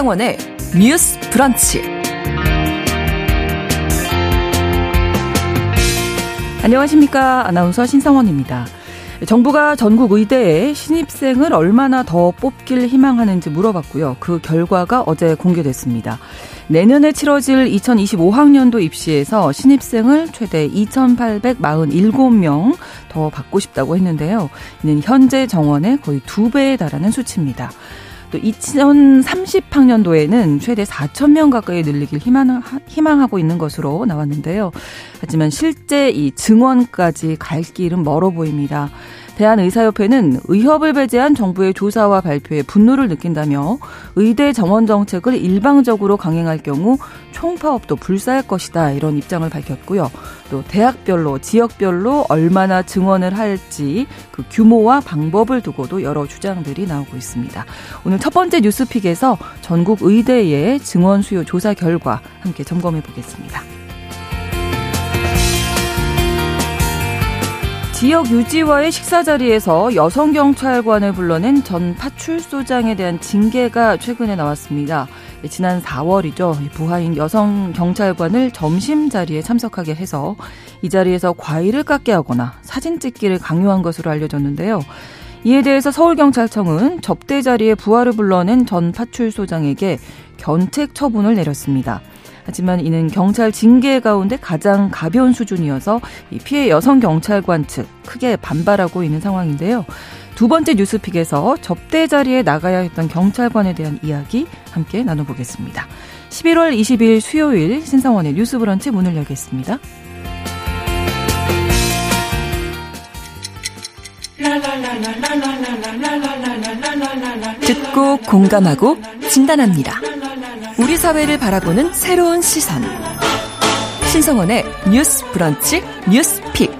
신성원의 뉴스 브런치. 안녕하십니까. 아나운서 신성원입니다. 정부가 전국 의대에 신입생을 얼마나 더 뽑길 희망하는지 물어봤고요. 그 결과가 어제 공개됐습니다. 내년에 치러질 2025학년도 입시에서 신입생을 최대 2,847명 더 받고 싶다고 했는데요. 이는 현재 정원의 거의 두 배에 달하는 수치입니다. 또 2030학년도에는 최대 4천 명 가까이 늘리길 희망, 희망하고 있는 것으로 나왔는데요. 하지만 실제 이 증원까지 갈 길은 멀어 보입니다. 대한의사협회는 의협을 배제한 정부의 조사와 발표에 분노를 느낀다며 의대 정원 정책을 일방적으로 강행할 경우 총파업도 불사할 것이다 이런 입장을 밝혔고요. 또 대학별로 지역별로 얼마나 증원을 할지 그 규모와 방법을 두고도 여러 주장들이 나오고 있습니다. 오늘 첫 번째 뉴스픽에서 전국 의대의 증원 수요 조사 결과 함께 점검해 보겠습니다. 지역 유지와의 식사 자리에서 여성 경찰관을 불러낸 전 파출소장에 대한 징계가 최근에 나왔습니다. 지난 4월이죠. 부하인 여성 경찰관을 점심 자리에 참석하게 해서 이 자리에서 과일을 깎게 하거나 사진 찍기를 강요한 것으로 알려졌는데요. 이에 대해서 서울경찰청은 접대 자리에 부하를 불러낸 전 파출소장에게 견책 처분을 내렸습니다. 하지만 이는 경찰 징계 가운데 가장 가벼운 수준이어서 피해 여성 경찰관 측 크게 반발하고 있는 상황인데요. 두 번째 뉴스픽에서 접대 자리에 나가야 했던 경찰관에 대한 이야기 함께 나눠보겠습니다. 11월 20일 수요일 신성원의 뉴스 브런치 문을 열겠습니다. 듣고 공감하고 진단합니다. 우리 사회를 바라보는 새로운 시선. 신성원의 뉴스 브런치 뉴스 pick.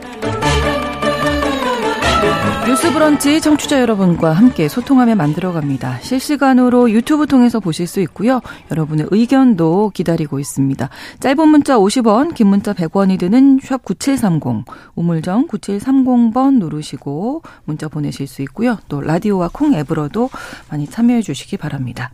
뉴스 브런치 청취자 여러분과 함께 소통하며 만들어갑니다. 실시간으로 유튜브 통해서 보실 수 있고요. 여러분의 의견도 기다리고 있습니다. 짧은 문자 50원, 긴 문자 100원이 드는 샵 9730, 우물정 9730번 누르시고 문자 보내실 수 있고요. 또 라디오와 콩 앱으로도 많이 참여해 주시기 바랍니다.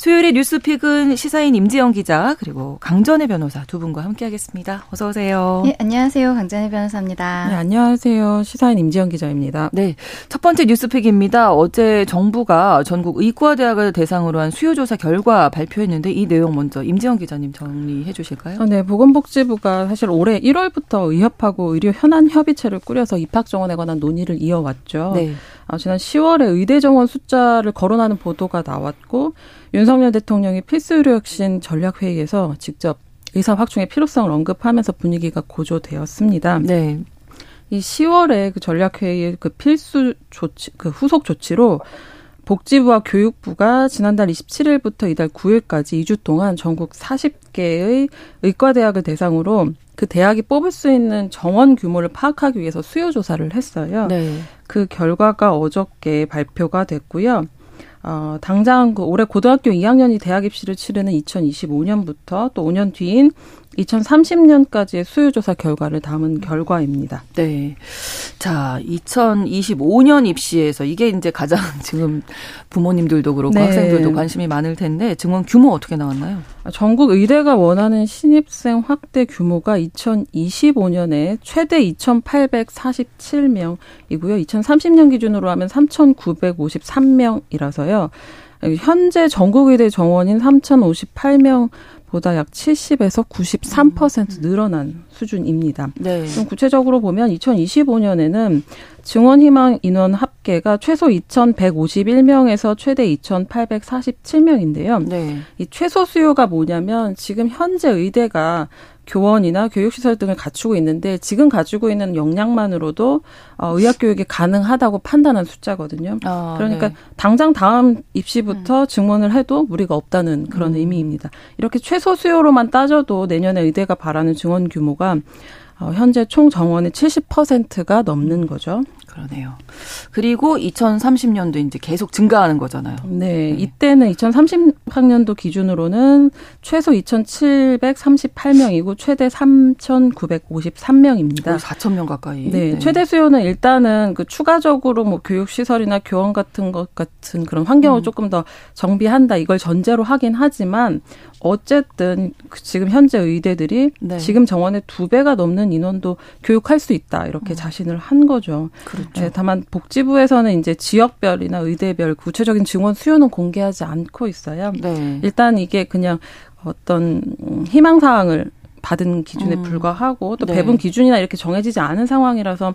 수요일의 뉴스픽은 시사인 임지영 기자 그리고 강전의 변호사 두 분과 함께하겠습니다. 어서 오세요. 네, 안녕하세요. 강전의 변호사입니다. 네, 안녕하세요. 시사인 임지영 기자입니다. 네, 첫 번째 뉴스픽입니다. 어제 정부가 전국 의과대학을 대상으로 한 수요조사 결과 발표했는데 이 내용 먼저 임지영 기자님 정리해 주실까요? 어, 네, 보건복지부가 사실 올해 1월부터 의협하고 의료 현안 협의체를 꾸려서 입학 정원에 관한 논의를 이어왔죠. 네. 어, 지난 10월에 의대 정원 숫자를 거론하는 보도가 나왔고 윤석열 대통령이 필수 의료 혁신 전략 회의에서 직접 의사 확충의 필요성을 언급하면서 분위기가 고조되었습니다. 네. 이 10월에 그 전략 회의의 그 필수 조치 그 후속 조치로 복지부와 교육부가 지난달 27일부터 이달 9일까지 2주 동안 전국 40개의 의과대학을 대상으로 그 대학이 뽑을 수 있는 정원 규모를 파악하기 위해서 수요 조사를 했어요. 네. 그 결과가 어저께 발표가 됐고요. 어, 당장 그 올해 고등학교 2학년이 대학 입시를 치르는 2025년부터 또 5년 뒤인 2030년까지의 수요조사 결과를 담은 결과입니다. 네. 자, 2025년 입시에서 이게 이제 가장 지금 부모님들도 그렇고 네. 학생들도 관심이 많을 텐데 증원 규모 어떻게 나왔나요? 전국 의대가 원하는 신입생 확대 규모가 2025년에 최대 2,847명이고요. 2030년 기준으로 하면 3,953명이라서요. 현재 전국 의대 정원인 3,058명 보다 약 70에서 93% 늘어난 수준입니다. 네. 좀 구체적으로 보면 2025년에는 증원 희망 인원 합계가 최소 2,151명에서 최대 2,847명인데요. 네. 이 최소 수요가 뭐냐면 지금 현재 의대가 교원이나 교육시설 등을 갖추고 있는데 지금 가지고 있는 역량만으로도 어, 의학 교육이 가능하다고 판단한 숫자거든요. 아, 그러니까 네. 당장 다음 입시부터 음. 증원을 해도 무리가 없다는 그런 음. 의미입니다. 이렇게 최소 수요로만 따져도 내년에 의대가 바라는 증원 규모가 어, 현재 총 정원의 70%가 넘는 거죠. 그러네요. 그리고 2030년도 이제 계속 증가하는 거잖아요. 네, 네. 이때는 2030학년도 기준으로는 최소 2,738명이고 최대 3,953명입니다. 4,000명 가까이. 네, 네, 최대 수요는 일단은 그 추가적으로 뭐 교육 시설이나 교원 같은 것 같은 그런 환경을 음. 조금 더 정비한다 이걸 전제로 하긴 하지만 어쨌든 그 지금 현재 의대들이 네. 지금 정원의 두 배가 넘는 인원도 교육할 수 있다 이렇게 음. 자신을 한 거죠. 그렇죠. 네, 다만 복지부에서는 이제 지역별이나 의대별 구체적인 증원 수요는 공개하지 않고 있어요. 네. 일단 이게 그냥 어떤 희망 사항을 받은 기준에 음. 불과하고 또 네. 배분 기준이나 이렇게 정해지지 않은 상황이라서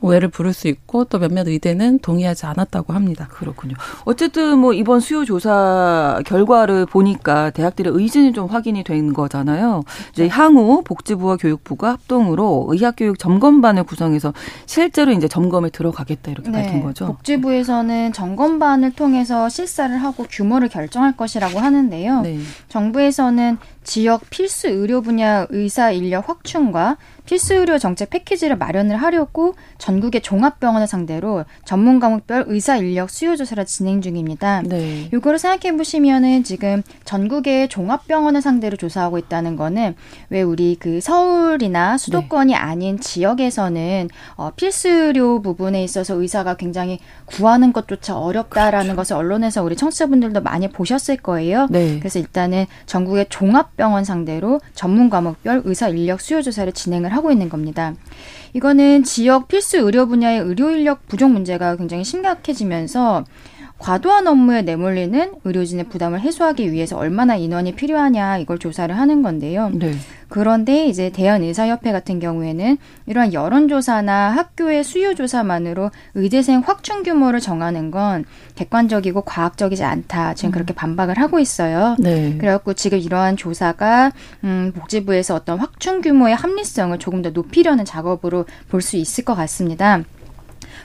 오해를 부를 수 있고 또 몇몇 의대는 동의하지 않았다고 합니다. 그렇군요. 어쨌든 뭐 이번 수요 조사 결과를 보니까 대학들의 의지는 좀 확인이 된 거잖아요. 이제 향후 복지부와 교육부가 합동으로 의학교육 점검반을 구성해서 실제로 이제 점검에 들어가겠다 이렇게 네. 밝힌 거죠. 복지부에서는 점검반을 통해서 실사를 하고 규모를 결정할 것이라고 하는데요. 네. 정부에서는 지역 필수 의료 분야 의사 인력 확충과 필수 의료 정책 패키지를 마련을 하려고 전국의 종합병원을 상대로 전문 과목별 의사 인력 수요 조사를 진행 중입니다. 네. 이거를 생각해 보시면은 지금 전국의 종합병원을 상대로 조사하고 있다는 거는 왜 우리 그 서울이나 수도권이 네. 아닌 지역에서는 어, 필수 의료 부분에 있어서 의사가 굉장히 구하는 것조차 어렵다라는 그렇죠. 것을 언론에서 우리 청취자분들도 많이 보셨을 거예요. 네. 그래서 일단은 전국의 종합병원 상대로 전문 과목별 의사 인력 수요 조사를 진행을 하고 하고 있는 겁니다. 이거는 지역 필수 의료 분야의 의료 인력 부족 문제가 굉장히 심각해지면서 과도한 업무에 내몰리는 의료진의 부담을 해소하기 위해서 얼마나 인원이 필요하냐 이걸 조사를 하는 건데요. 네. 그런데 이제 대한의사협회 같은 경우에는 이러한 여론조사나 학교의 수요조사만으로 의대생 확충 규모를 정하는 건 객관적이고 과학적이지 않다. 지금 음. 그렇게 반박을 하고 있어요. 네. 그래갖고 지금 이러한 조사가 음, 복지부에서 어떤 확충 규모의 합리성을 조금 더 높이려는 작업으로 볼 수 있을 것 같습니다.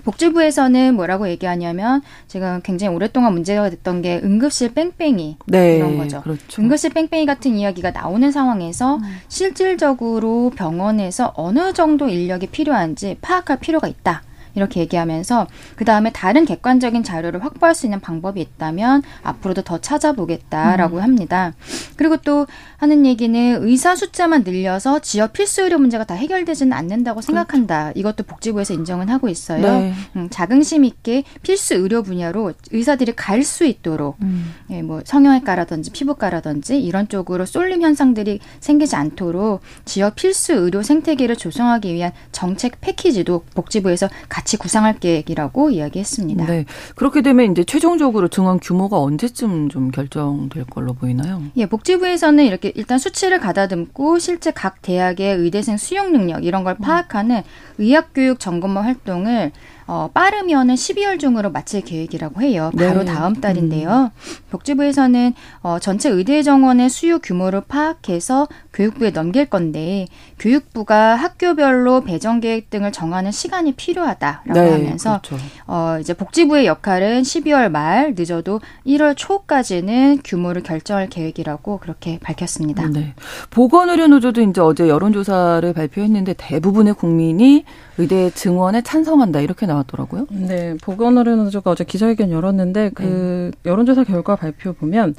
복지부에서는 뭐라고 얘기하냐면 지금 굉장히 오랫동안 문제가 됐던 게 응급실 뺑뺑이 네, 이런 거죠. 그렇죠. 응급실 뺑뺑이 같은 이야기가 나오는 상황에서 음. 실질적으로 병원에서 어느 정도 인력이 필요한지 파악할 필요가 있다. 이렇게 얘기하면서 그 다음에 다른 객관적인 자료를 확보할 수 있는 방법이 있다면 앞으로도 더 찾아보겠다라고 음. 합니다. 그리고 또 하는 얘기는 의사 숫자만 늘려서 지역 필수 의료 문제가 다 해결되지는 않는다고 생각한다. 그렇죠. 이것도 복지부에서 인정은 하고 있어요. 네. 음, 자긍심 있게 필수 의료 분야로 의사들이 갈 수 있도록 음. 예, 뭐 성형외과라든지 피부과라든지 이런 쪽으로 쏠림 현상들이 생기지 않도록 지역 필수 의료 생태계를 조성하기 위한 정책 패키지도 복지부에서 같이 같이 구상할 계획이라고 이야기했습니다. 네. 그렇게 되면 이제 최종적으로 증원 규모가 언제쯤 좀 결정될 걸로 보이나요? 예, 복지부에서는 이렇게 일단 수치를 가다듬고 실제 각 대학의 의대생 수용 능력 이런 걸 파악하는 의학교육 점검 활동을 어, 빠르면은 12월 중으로 마칠 계획이라고 해요. 바로 네. 다음 달인데요. 음. 복지부에서는 어, 전체 의대 정원의 수요 규모를 파악해서 교육부에 넘길 건데 교육부가 학교별로 배정 계획 등을 정하는 시간이 필요하다라고 네, 하면서 그렇죠. 어, 이제 복지부의 역할은 12월 말 늦어도 1월 초까지는 규모를 결정할 계획이라고 그렇게 밝혔습니다. 네. 보건의료 노조도 이제 어제 여론조사를 발표했는데 대부분의 국민이 의대 증원에 찬성한다 이렇게 나왔더라고요. 네, 보건의료노조가 어제 기자회견 열었는데 그 네. 여론조사 결과 발표 보면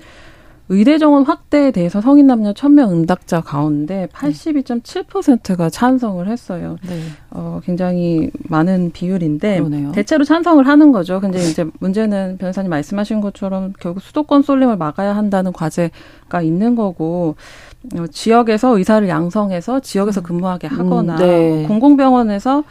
의대 정원 확대에 대해서 성인 남녀 1000명 응답자 가운데 82.7%가 찬성을 했어요. 네. 어, 굉장히 많은 비율인데 그러네요. 대체로 찬성을 하는 거죠. 근데 이제 문제는 변호사님 말씀하신 것처럼 결국 수도권 쏠림을 막아야 한다는 과제가 있는 거고 어, 지역에서 의사를 양성해서 지역에서 근무하게 하거나 음, 네. 공공병원에서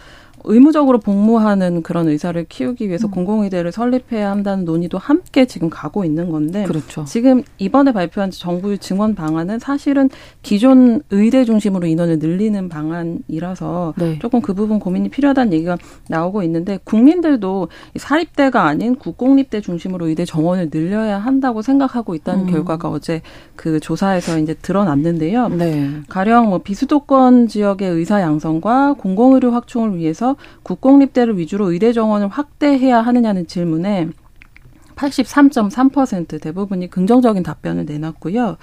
의무적으로 복무하는 그런 의사를 키우기 위해서 음. 공공의대를 설립해야 한다는 논의도 함께 지금 가고 있는 건데 그렇죠. 지금 이번에 발표한 정부의 증원 방안은 사실은 기존 의대 중심으로 인원을 늘리는 방안이라서 네. 조금 그 부분 고민이 필요하다는 얘기가 나오고 있는데 국민들도 사립대가 아닌 국공립대 중심으로 의대 정원을 늘려야 한다고 생각하고 있다는 음. 결과가 어제 그 조사에서 이제 드러났는데요. 네. 가령 뭐 비수도권 지역의 의사 양성과 공공의료 확충을 위해서 국공립대를 위주로 의대 정원을 확대해야 하느냐는 질문에 83.3% 대부분이 긍정적인 답변을 내놨고요.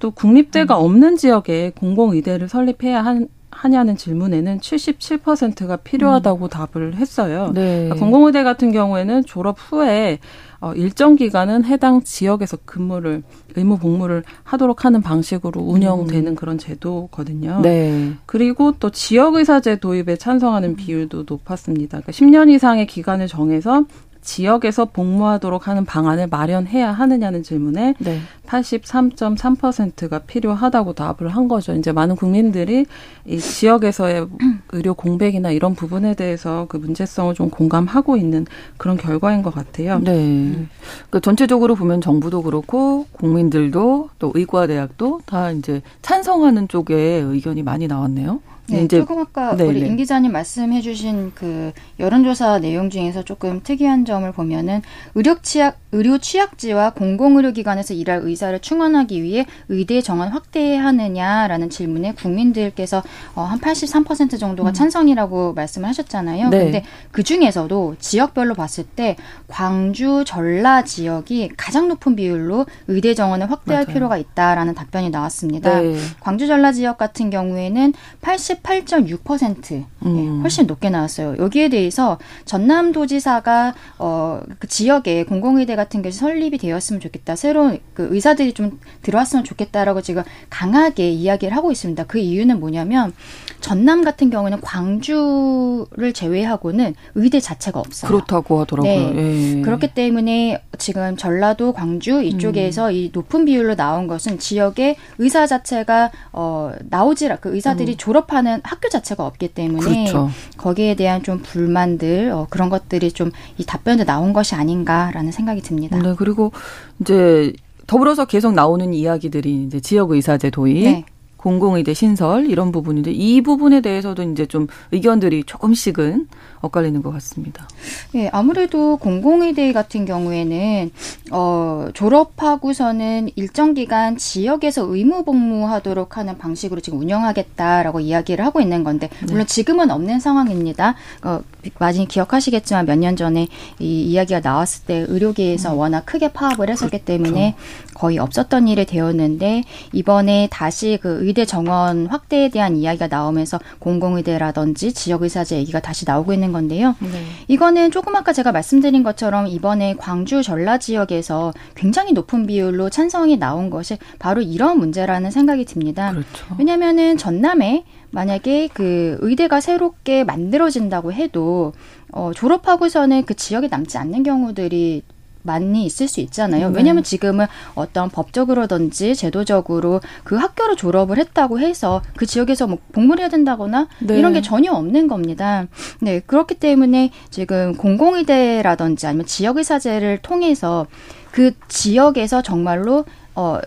또 국립대가 음. 없는 지역에 공공의대를 설립해야 한, 하냐는 질문에는 77%가 필요하다고 음. 답을 했어요. 네. 그러니까 공공의대 같은 경우에는 졸업 후에 어, 일정 기간은 해당 지역에서 근무를 의무 복무를 하도록 하는 방식으로 운영되는 음. 그런 제도거든요. 네. 그리고 또 지역 의사제 도입에 찬성하는 비율도 높았습니다. 그러니까 10년 이상의 기간을 정해서 지역에서 복무하도록 하는 방안을 마련해야 하느냐는 질문에 네. 83.3%가 필요하다고 답을 한 거죠. 이제 많은 국민들이 이 지역에서의 의료 공백이나 이런 부분에 대해서 그 문제성을 좀 공감하고 있는 그런 결과인 것 같아요. 네. 음. 그 전체적으로 보면 정부도 그렇고 국민들도 또 의과대학도 다 이제 찬성하는 쪽에 의견이 많이 나왔네요. 네, 이제 조금 아까 네 우리 네. 임 기자님 말씀해주신 그 여론조사 내용 중에서 조금 특이한 점을 보면은 의료 취약 의료 취약지와 공공의료기관에서 일할 의사를 충원하기 위해 의대 정원 확대해야 하느냐라는 질문에 국민들께서 어, 한83% 정도가 음. 찬성이라고 말씀을 하셨잖아요. 네. 근데 그 중에서도 지역별로 봤을 때 광주 전라 지역이 가장 높은 비율로 의대 정원을 확대할 맞아요. 필요가 있다라는 답변이 나왔습니다. 네. 광주 전라 지역 같은 경우에는 80 88.6% 음. 예, 훨씬 높게 나왔어요. 여기에 대해서 전남도지사가 어, 그 지역에 공공의대 같은 것이 설립이 되었으면 좋겠다. 새로운 그 의사들이 좀 들어왔으면 좋겠다라고 지금 강하게 이야기를 하고 있습니다. 그 이유는 뭐냐면 전남 같은 경우는 광주를 제외하고는 의대 자체가 없어요. 그렇다고 하더라고요. 네. 예. 그렇기 때문에 지금 전라도, 광주 이쪽에서 음. 이 높은 비율로 나온 것은 지역의 의사 자체가 어 나오지 그 의사들이 음. 졸업하는 학교 자체가 없기 때문에 그렇죠. 거기에 대한 좀 불만들 어, 그런 것들이 좀 이 답변에 나온 것이 아닌가라는 생각이 듭니다. 네, 그리고 이제 더불어서 계속 나오는 이야기들이 이제 지역 의사제 도입, 네. 공공의대 신설 이런 부분인데 이 부분에 대해서도 이제 좀 의견들이 조금씩은 엇갈리는 것 같습니다. 네, 아무래도 공공의대 같은 경우에는 어, 졸업하고서는 일정 기간 지역에서 의무 복무하도록 하는 방식으로 지금 운영하겠다라고 이야기를 하고 있는 건데 네. 물론 지금은 없는 상황입니다. 어, 많이 기억하시겠지만 몇 년 전에 이 이야기가 나왔을 때 의료계에서 음. 워낙 크게 파업을 했었기 그렇죠. 때문에 거의 없었던 일이 되었는데 이번에 다시 그 의대 정원 확대에 대한 이야기가 나오면서 공공의대라든지 지역의사제 얘기가 다시 나오고 있는 건데요. 네. 이거는 조금 아까 제가 말씀드린 것처럼 이번에 광주 전라 지역에서 굉장히 높은 비율로 찬성이 나온 것이 바로 이런 문제라는 생각이 듭니다. 그렇죠. 왜냐하면은 전남에 만약에 그 의대가 새롭게 만들어진다고 해도 어, 졸업하고서는 그 지역에 남지 않는 경우들이 많이 있을 수 있잖아요. 네. 왜냐하면 지금은 어떤 법적으로든지 제도적으로 그 학교를 졸업을 했다고 해서 그 지역에서 뭐 복무를 해야 된다거나 네. 이런 게 전혀 없는 겁니다. 네, 그렇기 때문에 지금 공공의대라든지 아니면 지역의사제를 통해서 그 지역에서 정말로 어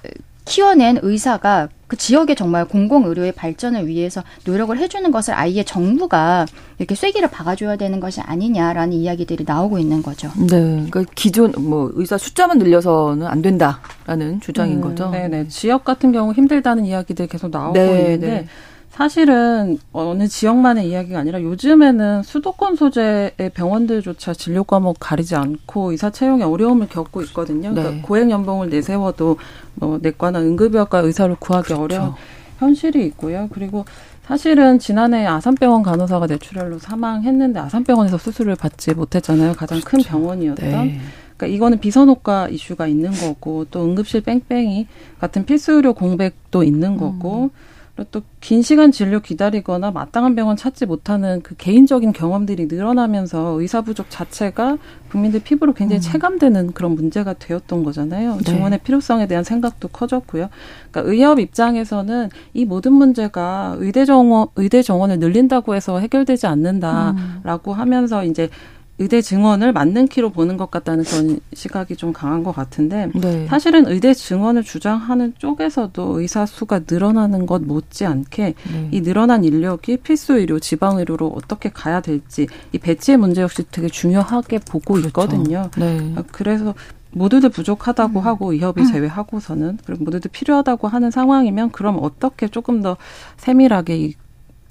키워낸 의사가 그 지역의 정말 공공의료의 발전을 위해서 노력을 해주는 것을 아예 정부가 이렇게 쐐기를 박아줘야 되는 것이 아니냐라는 이야기들이 나오고 있는 거죠. 네. 그러니까 기존 뭐 의사 숫자만 늘려서는 안 된다라는 주장인 음, 거죠. 네네. 지역 같은 경우 힘들다는 이야기들 계속 나오고 네, 있는데 네. 사실은 어느 지역만의 이야기가 아니라 요즘에는 수도권 소재의 병원들조차 진료 과목 가리지 않고 의사 채용에 어려움을 겪고 있거든요. 그러니까 네. 고액 연봉을 내세워도 뭐 내과나 응급의학과 의사를 구하기 그렇죠. 어려운 현실이 있고요. 그리고 사실은 지난해 아산병원 간호사가 뇌출혈로 사망했는데 아산병원에서 수술을 받지 못했잖아요. 가장 그렇죠. 큰 병원이었던. 네. 그러니까 이거는 비선호과 이슈가 있는 거고 또 응급실 뺑뺑이 같은 필수 의료 공백도 있는 거고 음. 또 긴 시간 진료 기다리거나 마땅한 병원 찾지 못하는 그 개인적인 경험들이 늘어나면서 의사 부족 자체가 국민들 피부로 굉장히 음. 체감되는 그런 문제가 되었던 거잖아요. 네. 증원의 필요성에 대한 생각도 커졌고요. 그러니까 의협 입장에서는 이 모든 문제가 의대 정원 의대 정원을 늘린다고 해서 해결되지 않는다라고 음. 하면서 이제 의대 증원을 맞는 키로 보는 것 같다는 그런 시각이 좀 강한 것 같은데 네. 사실은 의대 증원을 주장하는 쪽에서도 의사 수가 늘어나는 것 못지않게 네. 이 늘어난 인력이 필수 의료, 지방 의료로 어떻게 가야 될지 이 배치의 문제 역시 되게 중요하게 보고 그렇죠. 있거든요. 네. 그래서 모두들 부족하다고 음. 하고 의협이 음. 제외하고서는 그리고 모두들 필요하다고 하는 상황이면 그럼 어떻게 조금 더 세밀하게 이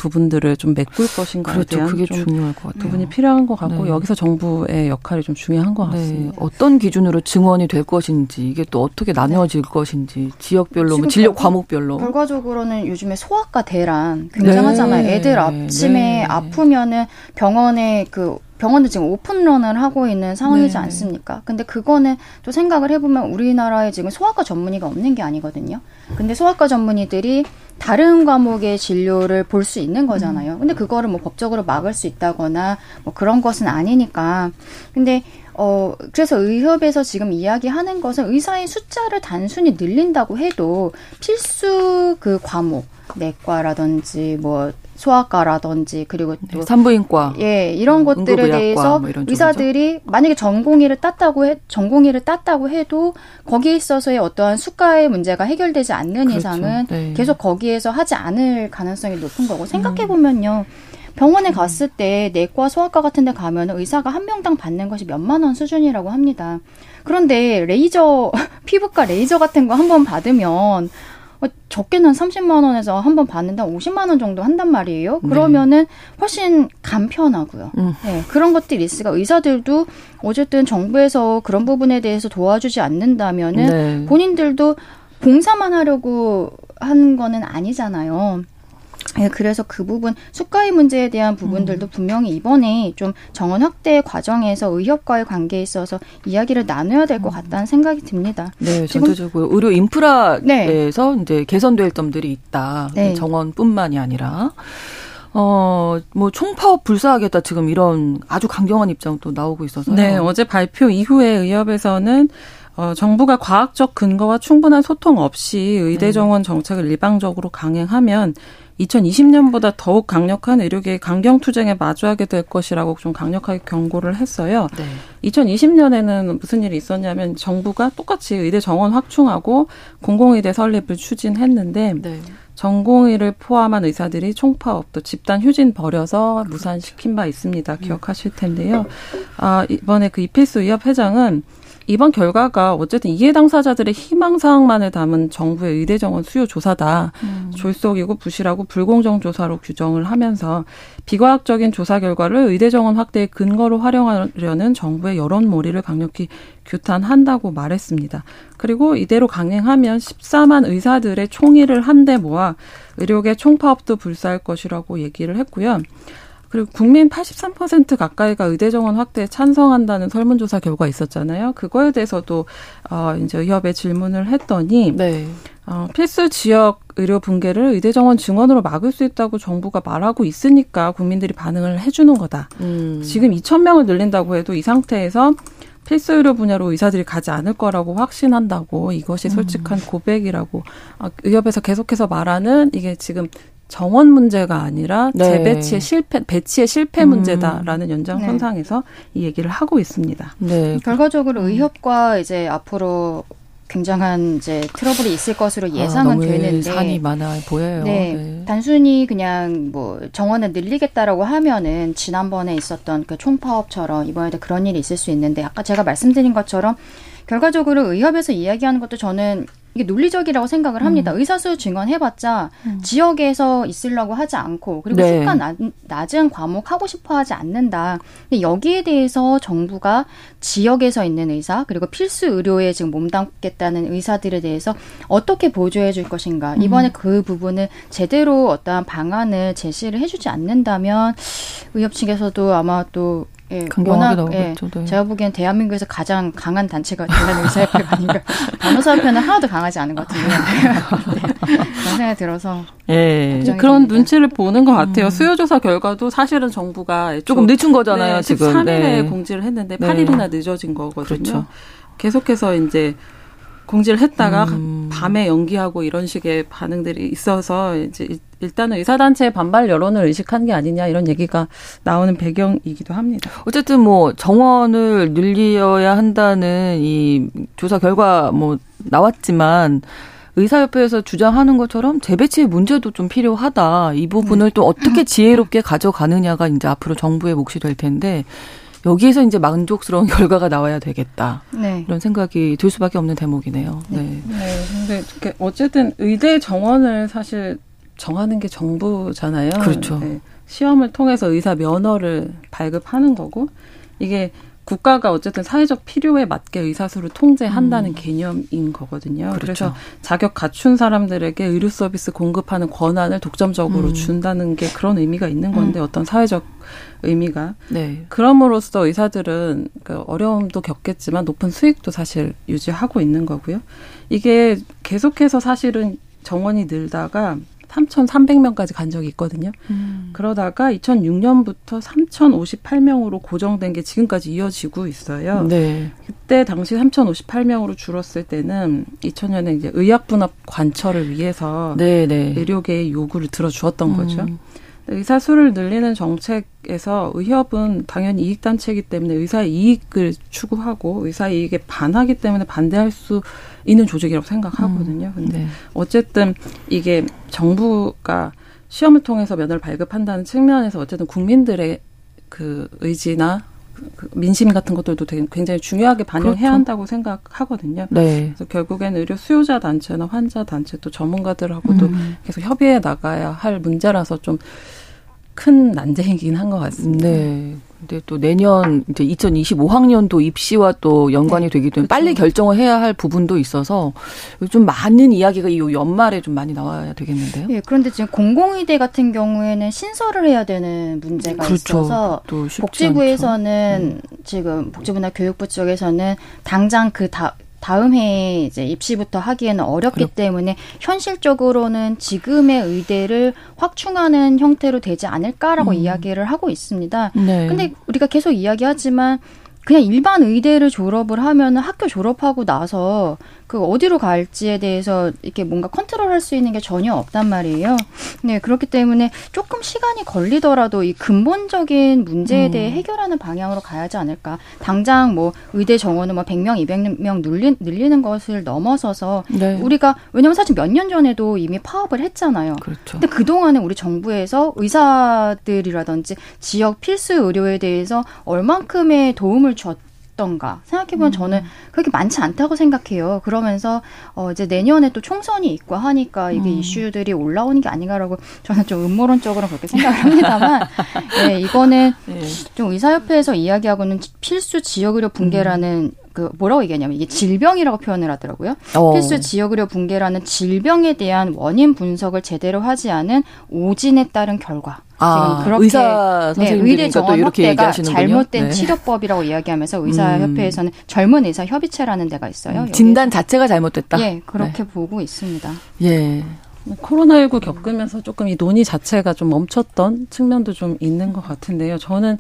부분들을 좀 메꿀 것인가에 그렇죠. 대한 그게 중요할 것 같아요. 부분이 필요한 것 같고 네. 여기서 정부의 역할이 좀 중요한 것 네. 같습니다. 네. 어떤 기준으로 증원이 될 것인지 이게 또 어떻게 나뉘어질 네. 것인지 지역별로 뭐 진료 과목별로 결과적으로는 요즘에 소아과 대란 굉장하잖아요. 네. 애들 아침에 네. 아프면은 병원에 그 병원도 지금 오픈런을 하고 있는 상황이지 네. 않습니까? 근데 그거는 또 생각을 해보면 우리나라에 지금 소아과 전문의가 없는 게 아니거든요. 근데 소아과 전문의들이 다른 과목의 진료를 볼 수 있는 거잖아요. 근데 그거를 뭐 법적으로 막을 수 있다거나 뭐 그런 것은 아니니까. 근데 어, 그래서 의협에서 지금 이야기하는 것은 의사의 숫자를 단순히 늘린다고 해도 필수 그 과목, 내과라든지 뭐 소아과라든지 그리고 또 네, 산부인과 예 이런 것들에 대해서 뭐 의사들이 만약에 전공의를 땄다고 해 전공의를 땄다고 해도 거기에 있어서의 어떠한 수가의 문제가 해결되지 않는 그렇죠. 이상은 네. 계속 거기에서 하지 않을 가능성이 높은 거고 생각해 보면요. 병원에 음. 갔을 때 내과 소아과 같은 데 가면 의사가 한 명당 받는 것이 몇만 원 수준이라고 합니다. 그런데 레이저 피부과 레이저 같은 거 한 번 받으면 어, 적게는 30만 원에서 한 번 받는데 50만 원 정도 한단 말이에요. 네. 그러면은 훨씬 간편하고요. 음. 네, 그런 것들이 있으니까 의사들도 어쨌든 정부에서 그런 부분에 대해서 도와주지 않는다면은 네. 본인들도 봉사만 하려고 하는 거는 아니잖아요. 예, 그래서 그 부분 수가의 문제에 대한 부분들도 음. 분명히 이번에 좀 정원 확대 과정에서 의협과의 관계에 있어서 이야기를 나눠야 될것 음. 같다는 생각이 듭니다. 네, 전체적으로 의료 인프라에서 네. 이제 개선될 점들이 있다. 네. 정원뿐만이 아니라. 어, 뭐, 총파업 불사하겠다, 지금 이런 아주 강경한 입장도 나오고 있어서. 네, 어제 발표 이후에 의협에서는 어, 정부가 과학적 근거와 충분한 소통 없이 의대 네. 정원 정책을 일방적으로 강행하면 2020년보다 더욱 강력한 의료계의 강경 투쟁에 마주하게 될 것이라고 좀 강력하게 경고를 했어요. 네. 2020년에는 무슨 일이 있었냐면 정부가 똑같이 의대 정원 확충하고 공공의대 설립을 추진했는데 네. 전공의를 포함한 의사들이 총파업 또 집단 휴진 벌여서 무산시킨 바 있습니다. 기억하실 텐데요. 아, 이번에 그 이필수 의협 회장은 이번 결과가 어쨌든 이해 당사자들의 희망 사항만을 담은 정부의 의대 정원 수요 조사다. 음. 졸속이고 부실하고 불공정 조사로 규정을 하면서 비과학적인 조사 결과를 의대 정원 확대의 근거로 활용하려는 정부의 여론몰이를 강력히 규탄한다고 말했습니다. 그리고 이대로 강행하면 14만 의사들의 총의를 한데 모아 의료계 총파업도 불사할 것이라고 얘기를 했고요. 그리고 국민 83% 가까이가 의대 정원 확대에 찬성한다는 설문조사 결과 있었잖아요. 그거에 대해서도 어 이제 의협에 질문을 했더니 네. 어, 필수 지역 의료 붕괴를 의대 정원 증원으로 막을 수 있다고 정부가 말하고 있으니까 국민들이 반응을 해주는 거다. 음. 지금 2천 명을 늘린다고 해도 이 상태에서 필수 의료 분야로 의사들이 가지 않을 거라고 확신한다고 이것이 솔직한 음. 고백이라고 아, 의협에서 계속해서 말하는 이게 지금 정원 문제가 아니라 네. 재배치의 실패, 배치의 실패 음. 문제다라는 연장선상에서 네. 이 얘기를 하고 있습니다. 네. 결과적으로 의협과 이제 앞으로 굉장한 이제 트러블이 있을 것으로 아, 예상은 아, 되는데 산이 많아 보여요. 네, 네, 단순히 그냥 뭐 정원을 늘리겠다라고 하면은 지난번에 있었던 그 총파업처럼 이번에도 그런 일이 있을 수 있는데 아까 제가 말씀드린 것처럼 결과적으로 의협에서 이야기하는 것도 저는 이게 논리적이라고 생각을 합니다. 음. 의사수 증언해봤자 음. 지역에서 있으려고 하지 않고 그리고 네. 수가 낮, 낮은 과목 하고 싶어하지 않는다. 근데 여기에 대해서 정부가 지역에서 있는 의사 그리고 필수 의료에 지금 몸담겠다는 의사들에 대해서 어떻게 보조해 줄 것인가. 음. 이번에 그 부분을 제대로 어떠한 방안을 제시를 해주지 않는다면 의협 측에서도 아마 또 예, 워낙 예, 네. 제가 보기엔 대한민국에서 가장 강한 단체가 대한 의사협회가 아닌가. 변호사 협회는 하나도 강하지 않은 것 같은데 네, 그런 생각이 들어서 예, 그런 됩니다. 눈치를 보는 것 같아요. 음. 수요조사 결과도 사실은 정부가 조금 늦춘 거잖아요. 네, 지금 13일에 네. 공지를 했는데 8일이나 늦어진 거거든요. 그렇죠. 계속해서 이제 공지를 했다가 음. 밤에 연기하고 이런 식의 반응들이 있어서 이제 일단은 의사단체의 반발 여론을 의식한 게 아니냐 이런 얘기가 나오는 배경이기도 합니다. 어쨌든 뭐 정원을 늘려야 한다는 이 조사 결과 뭐 나왔지만 의사협회에서 주장하는 것처럼 재배치의 문제도 좀 필요하다. 이 부분을 네. 또 어떻게 지혜롭게 가져가느냐가 이제 앞으로 정부의 몫이 될 텐데 여기에서 이제 만족스러운 결과가 나와야 되겠다. 네. 이런 생각이 들 수밖에 없는 대목이네요. 네. 네. 네. 근데 어쨌든 의대 정원을 사실 정하는 게 정부잖아요. 그렇죠. 네. 시험을 통해서 의사 면허를 발급하는 거고 이게 국가가 어쨌든 사회적 필요에 맞게 의사수를 통제한다는 음. 개념인 거거든요. 그렇죠. 그래서 자격 갖춘 사람들에게 의료 서비스 공급하는 권한을 독점적으로 음. 준다는 게 그런 의미가 있는 건데 음. 어떤 사회적 의미가 네. 그럼으로써 의사들은 그 어려움도 겪겠지만 높은 수익도 사실 유지하고 있는 거고요. 이게 계속해서 사실은 정원이 늘다가 3,300명까지 간 적이 있거든요. 음. 그러다가 2006년부터 3,058명으로 고정된 게 지금까지 이어지고 있어요. 네. 그때 당시 3,058명으로 줄었을 때는 2000년에 이제 의약분업 관철을 위해서 네, 네. 의료계의 요구를 들어주었던 음. 거죠. 의사 수를 늘리는 정책에서 의협은 당연히 이익 단체이기 때문에 의사의 이익을 추구하고 의사 이익에 반하기 때문에 반대할 수 있는 조직이라고 생각하거든요. 음, 근데 네. 어쨌든 이게 정부가 시험을 통해서 면허를 발급한다는 측면에서 어쨌든 국민들의 그 의지나 그 민심 같은 것들도 되게 굉장히 중요하게 반영해야 그렇죠. 한다고 생각하거든요. 네. 그래서 결국에는 의료 수요자 단체나 환자 단체 또 전문가들하고도 음. 계속 협의해 나가야 할 문제라서 좀 큰 난제이긴 한 것 같습니다. 네. 근데 또 내년 이제 2025학년도 입시와 또 연관이 네. 되기 때문에 그렇죠. 빨리 결정을 해야 할 부분도 있어서 좀 많은 이야기가 이 연말에 좀 많이 나와야 되겠는데요. 예, 그런데 지금 공공의대 같은 경우에는 신설을 해야 되는 문제가 그렇죠. 있어서 복지부에서는 음. 지금 복지부나 교육부 쪽에서는 당장 그 다 다음 해에 이제 입시부터 하기에는 어렵기 어렵... 때문에 현실적으로는 지금의 의대를 확충하는 형태로 되지 않을까라고 음. 이야기를 하고 있습니다. 네. 근데 우리가 계속 이야기하지만 그냥 일반 의대를 졸업을 하면 학교 졸업하고 나서 그 어디로 갈지에 대해서 이렇게 뭔가 컨트롤할 수 있는 게 전혀 없단 말이에요. 네 그렇기 때문에 조금 시간이 걸리더라도 이 근본적인 문제에 음. 대해 해결하는 방향으로 가야지 않을까. 당장 뭐 의대 정원을 뭐 100명, 200명 늘리, 늘리는 것을 넘어서서 네. 우리가 왜냐면 사실 몇 년 전에도 이미 파업을 했잖아요. 그렇죠. 근데 그 동안에 우리 정부에서 의사들이라든지 지역 필수 의료에 대해서 얼만큼의 도움을 줬 어떤가 생각해보면 음. 저는 그렇게 많지 않다고 생각해요. 그러면서 어 이제 내년에 또 총선이 있고 하니까 이게 음. 이슈들이 올라오는 게 아닌가라고 저는 좀 음모론적으로 그렇게 생각을 합니다만, 네 이거는 네. 좀 의사협회에서 이야기하고는 필수 지역의료 붕괴라는 음. 그 뭐라고 얘기하냐면 이게 질병이라고 표현을 하더라고요. 어. 필수 지역의료 붕괴라는 질병에 대한 원인 분석을 제대로 하지 않은 오진에 따른 결과. 아, 지금 그렇게 의사 네, 의대 정원 확대가 잘못된 네. 치료법이라고 이야기하면서 의사협회에서는 음. 젊은 의사 협의체라는 데가 있어요. 음, 진단 자체가 잘못됐다. 예, 그렇게 네. 보고 있습니다. 예. 코로나19 겪으면서 조금 이 논의 자체가 좀 멈췄던 측면도 좀 있는 것 같은데요. 저는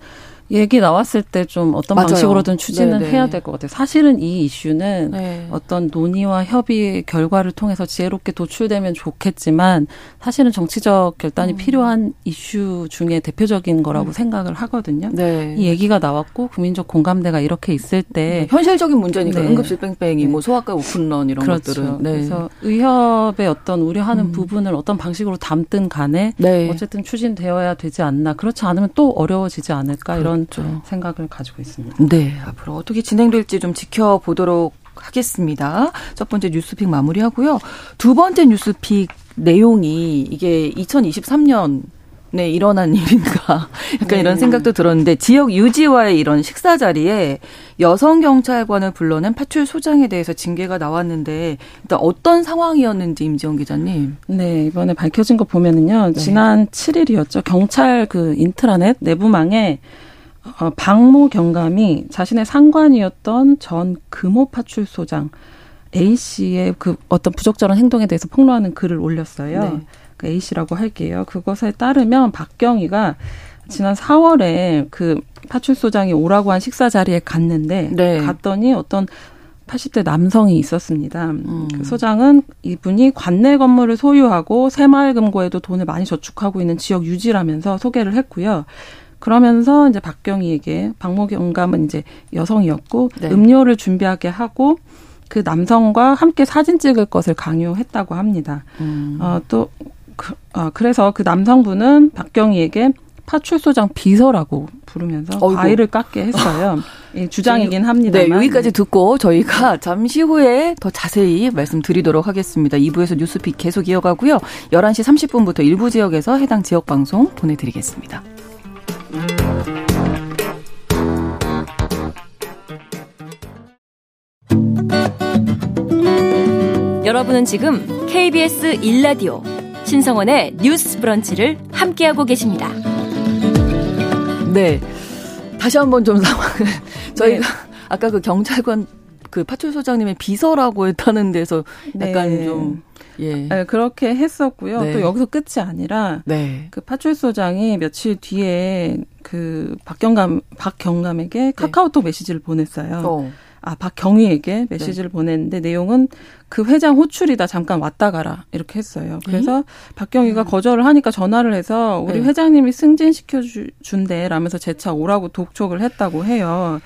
얘기 나왔을 때 좀 어떤 맞아요. 방식으로든 추진은 네네. 해야 될 것 같아요. 사실은 이 이슈는 네. 어떤 논의와 협의 결과를 통해서 지혜롭게 도출되면 좋겠지만 사실은 정치적 결단이 음. 필요한 이슈 중에 대표적인 거라고 음. 생각을 하거든요. 네. 이 얘기가 나왔고 국민적 공감대가 이렇게 있을 때 네. 현실적인 문제니까 네. 응급실 뺑뺑이, 뭐 네. 소아과 오픈런 이런 그렇죠. 것들은 네. 그래서 의협의 어떤 우려하는 음. 부분을 어떤 방식으로 담든 간에 네. 어쨌든 추진되어야 되지 않나. 그렇지 않으면 또 어려워지지 않을까 그렇죠. 이런 그런 생각을 가지고 있습니다. 네, 앞으로 어떻게 진행될지 좀 지켜보도록 하겠습니다. 첫 번째 뉴스픽 마무리하고요. 두 번째 뉴스픽 내용이 이게 2023년 네, 일어난 일인가. 약간 네. 이런 생각도 들었는데, 지역 유지와의 이런 식사 자리에 여성 경찰관을 불러낸 파출 소장에 대해서 징계가 나왔는데, 일단 어떤 상황이었는지 임지영 기자님. 네, 이번에 밝혀진 거 보면은요, 네. 지난 7일이었죠. 경찰 그 인트라넷 내부망에 어, 박모 경감이 자신의 상관이었던 전 금호파출소장 A 씨의 그 어떤 부적절한 행동에 대해서 폭로하는 글을 올렸어요. 네. 그 A 씨라고 할게요. 그것에 따르면 박경희가 지난 4월에 그 파출소장이 오라고 한 식사 자리에 갔는데 네. 갔더니 어떤 80대 남성이 있었습니다. 음. 그 소장은 이분이 관내 건물을 소유하고 새마을금고에도 돈을 많이 저축하고 있는 지역 유지라면서 소개를 했고요. 그러면서 이제 박경희에게 박모경감은 이제 여성이었고 네. 음료를 준비하게 하고 그 남성과 함께 사진 찍을 것을 강요했다고 합니다. 음. 어, 또 그, 어, 그래서 그 남성분은 박경희에게 파출소장 비서라고 부르면서 어이구. 과일을 깎게 했어요. 예, 주장이긴 합니다. 네, 여기까지 듣고 저희가 잠시 후에 더 자세히 말씀드리도록 하겠습니다. 2부에서 뉴스픽 계속 이어가고요. 11시 30분부터 일부 지역에서 해당 지역 방송 보내드리겠습니다. 여러분은 지금 KBS 1라디오 신성원의 뉴스 브런치를 함께하고 계십니다. 네. 다시 한번 좀 상황을 저희가 네. 아까 그 경찰관 그 파출소장님의 비서라고 했다는 데서 약간 네. 좀 예. 네, 그렇게 했었고요. 네. 또 여기서 끝이 아니라 네. 그 파출소장이 며칠 뒤에 그 박경감 박경감에게 네. 카카오톡 메시지를 보냈어요. 어. 아, 박경희에게 메시지를 네. 보냈는데 내용은 그 회장 호출이다 잠깐 왔다 가라 이렇게 했어요. 그래서 음? 박경희가 음. 거절을 하니까 전화를 해서 우리 네. 회장님이 승진시켜 준대라면서 재차 오라고 독촉을 했다고 해요.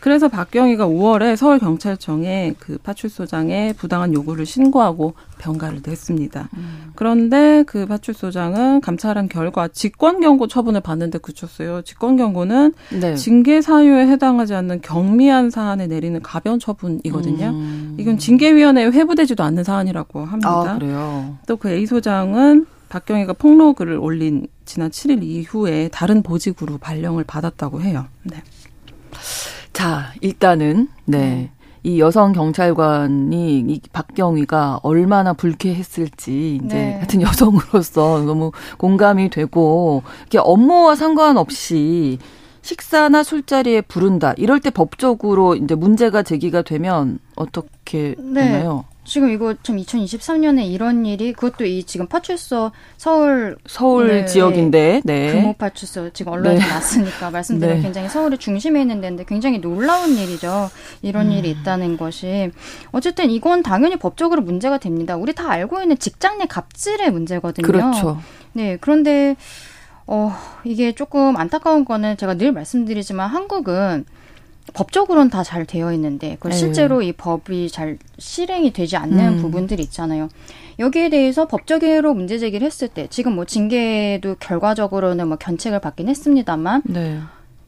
그래서 박경희가 5월에 서울 경찰청에 그 파출소장의 부당한 요구를 신고하고 병가를 냈습니다. 음. 그런데 그 파출소장은 감찰한 결과 직권 경고 처분을 받는데 그쳤어요. 직권 경고는 네. 징계 사유에 해당하지 않는 경미한 사안에 내리는 가변 처분이거든요. 음. 이건 징계위원회에 회부되지도 않는 사안이라고 합니다. 아, 그래요? 또그 A 소장은 박경희가 폭로 글을 올린 지난 7일 이후에 다른 보직으로 발령을 받았다고 해요. 네. 자, 일단은 네. 네. 이 여성 경찰관이 이 박경희가 얼마나 불쾌했을지 이제 네. 같은 여성으로서 너무 공감이 되고 이게 업무와 상관없이 식사나 술자리에 부른다 이럴 때 법적으로 이제 문제가 제기가 되면 어떻게 네. 되나요? 지금 이거 좀 2023년에 이런 일이 그것도 이 지금 파출소 서울 서울 네, 지역인데 네. 금호 파출소 지금 언론에 네. 났으니까 말씀드린 네. 굉장히 서울의 중심에 있는 데인데 굉장히 놀라운 일이죠. 이런 음. 일이 있다는 것이 어쨌든 이건 당연히 법적으로 문제가 됩니다. 우리 다 알고 있는 직장 내 갑질의 문제거든요. 그렇죠. 네. 그런데 어 이게 조금 안타까운 거는 제가 늘 말씀드리지만 한국은 법적으로는 다 잘 되어 있는데 그 실제로 이 법이 잘 실행이 되지 않는 음. 부분들이 있잖아요. 여기에 대해서 법적으로 문제 제기를 했을 때 지금 뭐 징계도 결과적으로는 뭐 견책을 받긴 했습니다만 네.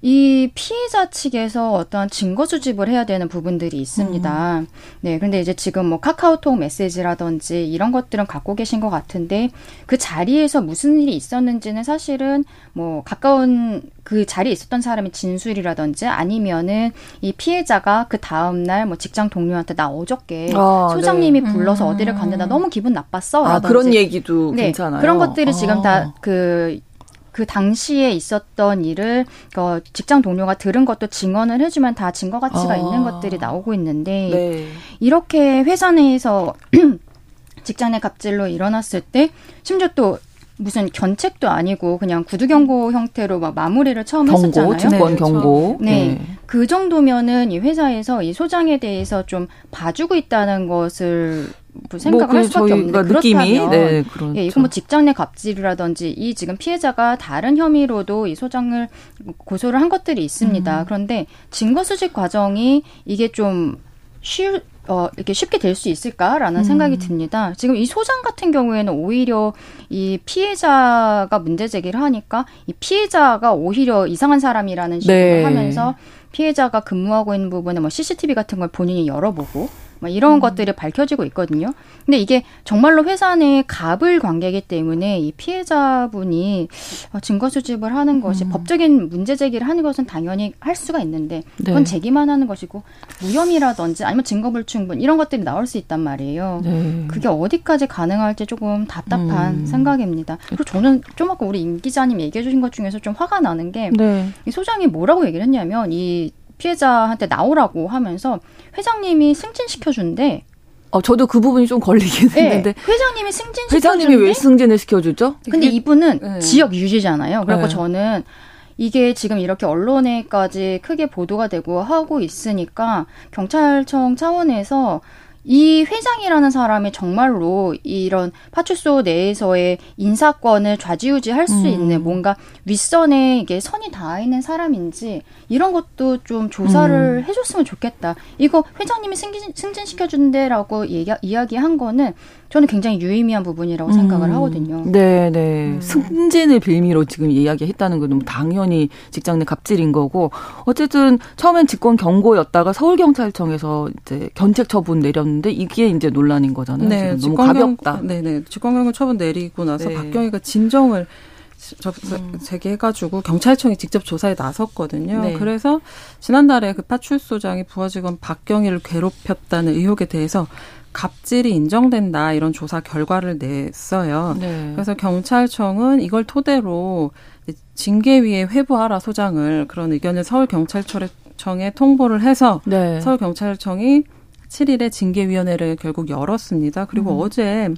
이 피해자 측에서 어떠한 증거 수집을 해야 되는 부분들이 있습니다. 음. 네, 근데 이제 지금 뭐 카카오톡 메시지라든지 이런 것들은 갖고 계신 것 같은데 그 자리에서 무슨 일이 있었는지는 사실은 뭐 가까운 그 자리에 있었던 사람의 진술이라든지 아니면은 이 피해자가 그 다음날 뭐 직장 동료한테 나 어저께 아, 소장님이 네. 불러서 음. 어디를 갔는데 나 너무 기분 나빴어. 아, 그런 얘기도 네, 괜찮아요. 그런 것들이 지금 아. 다그 그 당시에 있었던 일을 어, 직장 동료가 들은 것도 증언을 해주면 다 증거 가치가 아. 있는 것들이 나오고 있는데 네. 이렇게 회사 내에서 직장 내 갑질로 일어났을 때 심지어 또 무슨 견책도 아니고 그냥 구두 경고 형태로 막 마무리를 처음 경고, 했었잖아요. 증권 네. 경고. 네. 네. 그 정도면은 이 회사에서 이 소장에 대해서 좀 봐주고 있다는 것을 뭐 생각을 뭐 할 수밖에 없는데 느낌이, 그렇다면 네, 그렇죠. 예, 이거 뭐 직장 내 갑질이라든지 이 지금 피해자가 다른 혐의로도 이 소장을 고소를 한 것들이 있습니다. 음. 그런데 증거 수집 과정이 이게 좀 쉬, 어, 이렇게 쉽게 될 수 있을까라는 음. 생각이 듭니다. 지금 이 소장 같은 경우에는 오히려 이 피해자가 문제 제기를 하니까 이 피해자가 오히려 이상한 사람이라는 식으로 네. 하면서 피해자가 근무하고 있는 부분에 뭐 CCTV 같은 걸 본인이 열어보고 뭐 이런 음. 것들이 밝혀지고 있거든요. 근데 이게 정말로 회사 내 갑을 관계이기 때문에 이 피해자분이 어, 증거 수집을 하는 것이 음. 법적인 문제 제기를 하는 것은 당연히 할 수가 있는데 그건 네. 제기만 하는 것이고 무혐의라든지 아니면 증거 불충분 이런 것들이 나올 수 있단 말이에요. 네. 그게 어디까지 가능할지 조금 답답한 음. 생각입니다. 그리고 저는 좀 아까 우리 임 기자님 얘기해 주신 것 중에서 좀 화가 나는 게이 네. 소장이 뭐라고 얘기를 했냐면 이 피해자한테 나오라고 하면서 회장님이 승진시켜준대. 어, 저도 그 부분이 좀 걸리긴 네, 했는데. 회장님이 승진 회장님이 왜 승진을 시켜주죠? 근데 이분은 네. 지역 유지잖아요. 그래서 네. 저는 이게 지금 이렇게 언론에까지 크게 보도가 되고 하고 있으니까 경찰청 차원에서 이 회장이라는 사람이 정말로 이런 파출소 내에서의 인사권을 좌지우지할 수 음. 있는 뭔가 윗선에 이게 선이 닿아 있는 사람인지 이런 것도 좀 조사를 음. 해줬으면 좋겠다. 이거 회장님이 승진, 승진시켜준대라고 얘기, 이야기한 거는 저는 굉장히 유의미한 부분이라고 음. 생각을 하거든요. 네, 네. 음. 승진을 빌미로 지금 이야기했다는 건 당연히 직장 내 갑질인 거고 어쨌든 처음엔 직권 경고였다가 서울 경찰청에서 이제 견책 처분 내렸는데 이게 이제 논란인 거잖아요. 네, 너무 가볍다. 네, 네. 직권 경고 처분 내리고 나서 네. 박경희가 진정을 음. 제기해가지고 경찰청이 직접 조사에 나섰거든요. 네. 그래서 지난달에 그 파출소장이 부하직원 박경희를 괴롭혔다는 의혹에 대해서 갑질이 인정된다 이런 조사 결과를 냈어요. 네. 그래서 경찰청은 이걸 토대로 징계위에 회부하라 소장을 그런 의견을 서울경찰청에 통보를 해서 네. 서울경찰청이 7일에 징계위원회를 결국 열었습니다. 그리고 음. 어제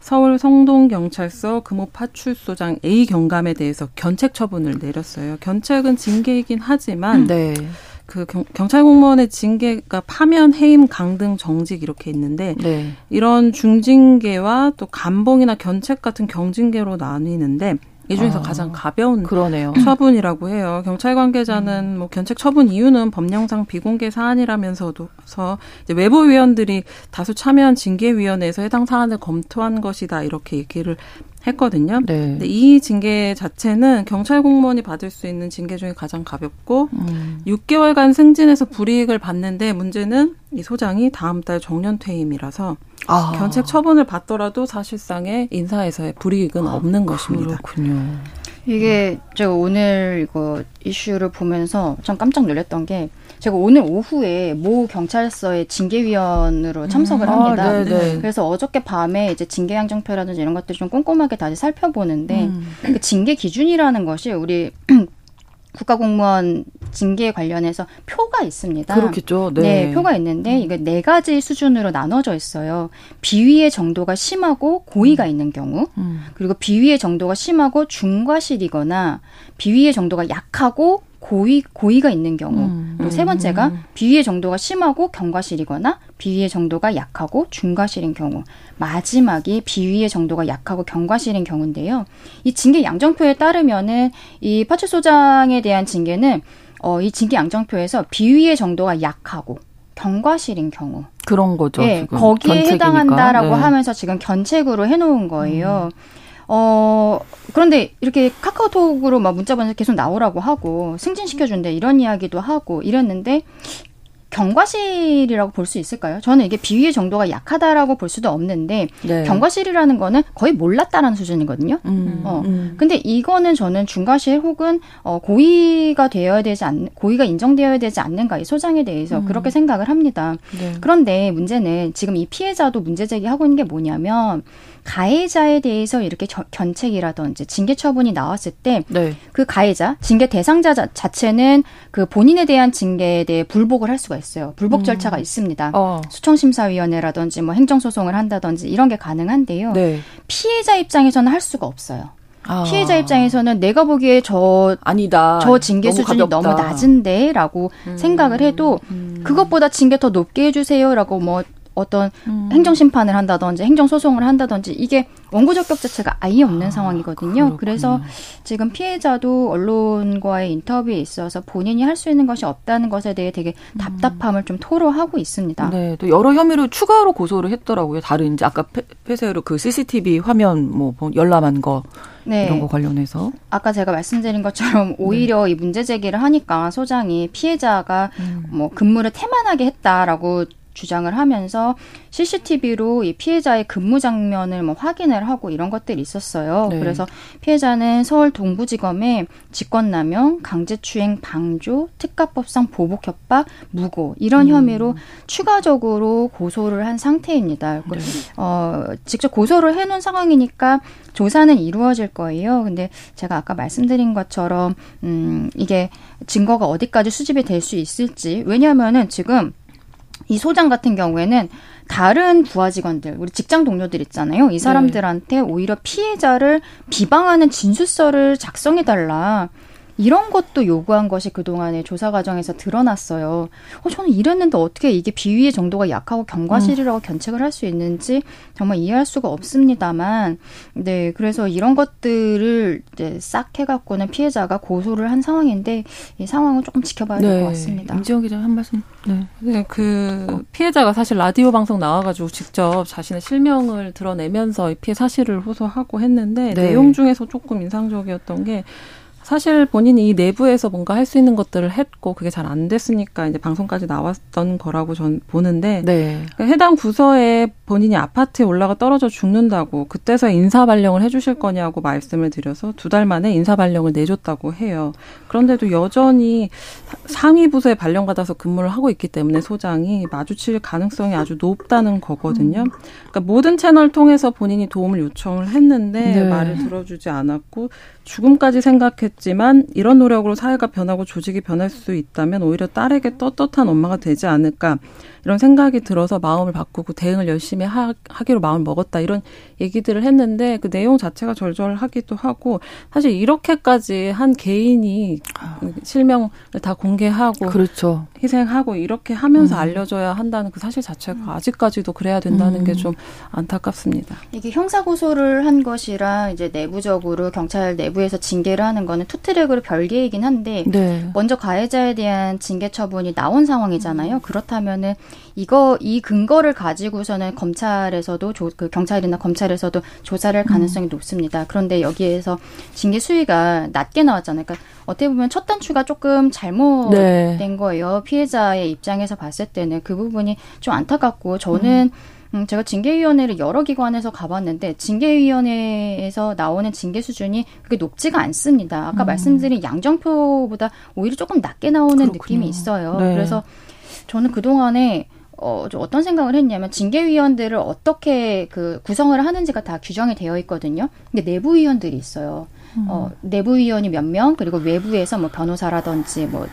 서울 성동경찰서 금호파출소장 A 경감에 대해서 견책 처분을 내렸어요. 견책은 징계이긴 하지만 네. 그 경, 찰 공무원의 징계가 파면, 해임, 강등, 정직 이렇게 있는데 네. 이런 중징계와 또 감봉이나 견책 같은 경징계로 나뉘는데 이 중에서 아, 가장 가벼운 그러네요. 처분이라고 해요. 경찰 관계자는 음. 뭐 견책 처분 이유는 법령상 비공개 사안이라면서도 서 외부 위원들이 다수 참여한 징계위원회에서 해당 사안을 검토한 것이다 이렇게 얘기를 했거든요. 네. 근데 이 징계 자체는 경찰 공무원이 받을 수 있는 징계 중에 가장 가볍고 음. 6개월간 승진해서 불이익을 받는데 문제는 이 소장이 다음 달 정년 퇴임이라서 아. 견책 처분을 받더라도 사실상의 인사에서의 불이익은 아, 없는 것입니다. 그렇군요. 이게 제가 오늘 이거 이슈를 보면서 참 깜짝 놀랐던 게 제가 오늘 오후에 모 경찰서의 징계위원으로 참석을 음. 합니다. 아, 그래서 어저께 밤에 이제 징계 양정표라든지 이런 것들 좀 꼼꼼하게 다시 살펴보는데 음. 그 징계 기준이라는 것이 우리 국가공무원 징계 관련해서 표가 있습니다. 그렇겠죠. 네. 네 표가 있는데 이게 네 가지 수준으로 나눠져 있어요. 비위의 정도가 심하고 고의가 음. 있는 경우, 음. 그리고 비위의 정도가 심하고 중과실이거나 비위의 정도가 약하고 고의 고의가 있는 경우 음, 그리고 세 번째가 음. 비위의 정도가 심하고 경과실이거나 비위의 정도가 약하고 중과실인 경우 마지막이 비위의 정도가 약하고 경과실인 경우인데요. 이 징계 양정표에 따르면은 이 파출소장에 대한 징계는 어, 이 징계 양정표에서 비위의 정도가 약하고 경과실인 경우 그런 거죠. 네, 거기에 견책이니까. 해당한다라고 네. 하면서 지금 견책으로 해놓은 거예요. 음. 어, 그런데 이렇게 카카오톡으로 막 문자 보내서 계속 나오라고 하고 승진시켜준대 이런 이야기도 하고 이랬는데 경과실이라고 볼 수 있을까요? 저는 이게 비위의 정도가 약하다라고 볼 수도 없는데 네. 경과실이라는 거는 거의 몰랐다라는 수준이거든요. 음, 어. 음. 근데 이거는 저는 중과실 혹은 어, 고의가 되어야 되지 않 고의가 인정되어야 되지 않는가 이 소장에 대해서 음. 그렇게 생각을 합니다. 네. 그런데 문제는 지금 이 피해자도 문제 제기하고 있는 게 뭐냐면 가해자에 대해서 이렇게 저, 견책이라든지 징계 처분이 나왔을 때그 네. 그 가해자, 징계 대상자 자체는 그 본인에 대한 징계에 대해 불복을 할 수가 있어요. 불복 음. 절차가 있습니다. 어. 수청심사위원회라든지 뭐 행정소송을 한다든지 이런 게 가능한데요. 네. 피해자 입장에서는 할 수가 없어요. 아. 피해자 입장에서는 내가 보기에 저 아니다. 저 징계 너무 수준이 가볍다. 너무 낮은데라고 음. 생각을 해도 음. 그것보다 징계 더 높게 해주세요라고 뭐 어떤 음. 행정 심판을 한다든지 행정 소송을 한다든지 이게 원고 적격 자체가 아예 없는 아, 상황이거든요. 그렇군요. 그래서 지금 피해자도 언론과의 인터뷰에 있어서 본인이 할 수 있는 것이 없다는 것에 대해 되게 음. 답답함을 좀 토로하고 있습니다. 네, 또 여러 혐의로 추가로 고소를 했더라고요. 다른 이제 아까 폐쇄로 그 CCTV 화면 뭐 열람한 거 네. 이런 거 관련해서 아까 제가 말씀드린 것처럼 오히려 네. 이 문제 제기를 하니까 소장이 피해자가 음. 뭐 근무를 태만하게 했다라고 주장을 하면서 CCTV로 이 피해자의 근무 장면을 뭐 확인을 하고 이런 것들이 있었어요. 네. 그래서 피해자는 서울 동부지검에 직권남용, 강제추행 방조, 특가법상 보복 협박, 무고 이런 음. 혐의로 추가적으로 고소를 한 상태입니다. 네. 어, 직접 고소를 해놓은 상황이니까 조사는 이루어질 거예요. 근데 제가 아까 말씀드린 것처럼 음, 이게 증거가 어디까지 수집이 될 수 있을지 왜냐하면은 지금 이 소장 같은 경우에는 다른 부하 직원들, 우리 직장 동료들 있잖아요. 이 사람들한테 네. 오히려 피해자를 비방하는 진술서를 작성해달라. 이런 것도 요구한 것이 그동안의 조사 과정에서 드러났어요. 어, 저는 이랬는데 어떻게 이게 비위의 정도가 약하고 경과실이라고 음. 견책을 할 수 있는지 정말 이해할 수가 없습니다만, 네, 그래서 이런 것들을 이제 싹 해갖고는 피해자가 고소를 한 상황인데, 이 상황을 조금 지켜봐야 될것 네. 같습니다. 임지영 기자 한 말씀. 네. 네, 그 피해자가 사실 라디오 방송 나와가지고 직접 자신의 실명을 드러내면서 피해 사실을 호소하고 했는데, 네. 내용 중에서 조금 인상적이었던 게, 사실 본인이 이 내부에서 뭔가 할 수 있는 것들을 했고 그게 잘 안 됐으니까 이제 방송까지 나왔던 거라고 전 보는데 네. 그러니까 해당 부서에 본인이 아파트에 올라가 떨어져 죽는다고 그때서 인사 발령을 해주실 거냐고 말씀을 드려서 두 달 만에 인사 발령을 내줬다고 해요. 그런데도 여전히 상위 부서에 발령 받아서 근무를 하고 있기 때문에 소장이 마주칠 가능성이 아주 높다는 거거든요. 그러니까 모든 채널 통해서 본인이 도움을 요청을 했는데 네. 말을 들어주지 않았고 죽음까지 생각했 지만 이런 노력으로 사회가 변하고 조직이 변할 수 있다면 오히려 딸에게 떳떳한 엄마가 되지 않을까 이런 생각이 들어서 마음을 바꾸고 대응을 열심히 하, 기로 마음을 먹었다 이런 얘기들을 했는데 그 내용 자체가 절절하기도 하고 사실 이렇게까지 한 개인이 실명을 다 공개하고 그렇죠. 희생하고 이렇게 하면서 음. 알려줘야 한다는 그 사실 자체가 아직까지도 그래야 된다는 음. 게좀 안타깝습니다. 이게 형사 고소를 한 것이랑 이제 내부적으로 경찰 내부에서 징계를 하는 거는 투트랙으로 별개이긴 한데 네. 먼저 가해자에 대한 징계 처분이 나온 상황이잖아요. 그렇다면은 이거 이 근거를 가지고서는 검찰에서도 조, 그 경찰이나 검찰에서도 조사를 할 음. 가능성이 음. 높습니다. 그런데 여기에서 징계 수위가 낮게 나왔잖아요. 그러니까 어떻게 보면 첫 단추가 조금 잘못된 네. 거예요. 피해자의 입장에서 봤을 때는 그 부분이 좀 안타깝고 저는 음. 음, 제가 징계위원회를 여러 기관에서 가봤는데 징계위원회에서 나오는 징계 수준이 그렇게 높지가 않습니다. 아까 음. 말씀드린 양정표보다 오히려 조금 낮게 나오는 그렇군요. 느낌이 있어요. 네. 그래서 저는 그동안에 어, 어떤 생각을 했냐면 징계위원들을 어떻게 그 구성을 하는지가 다 규정이 되어 있거든요. 근데 내부위원들이 있어요. 음. 어, 내부위원이 몇 명, 그리고 외부에서 뭐 변호사라든지 뭐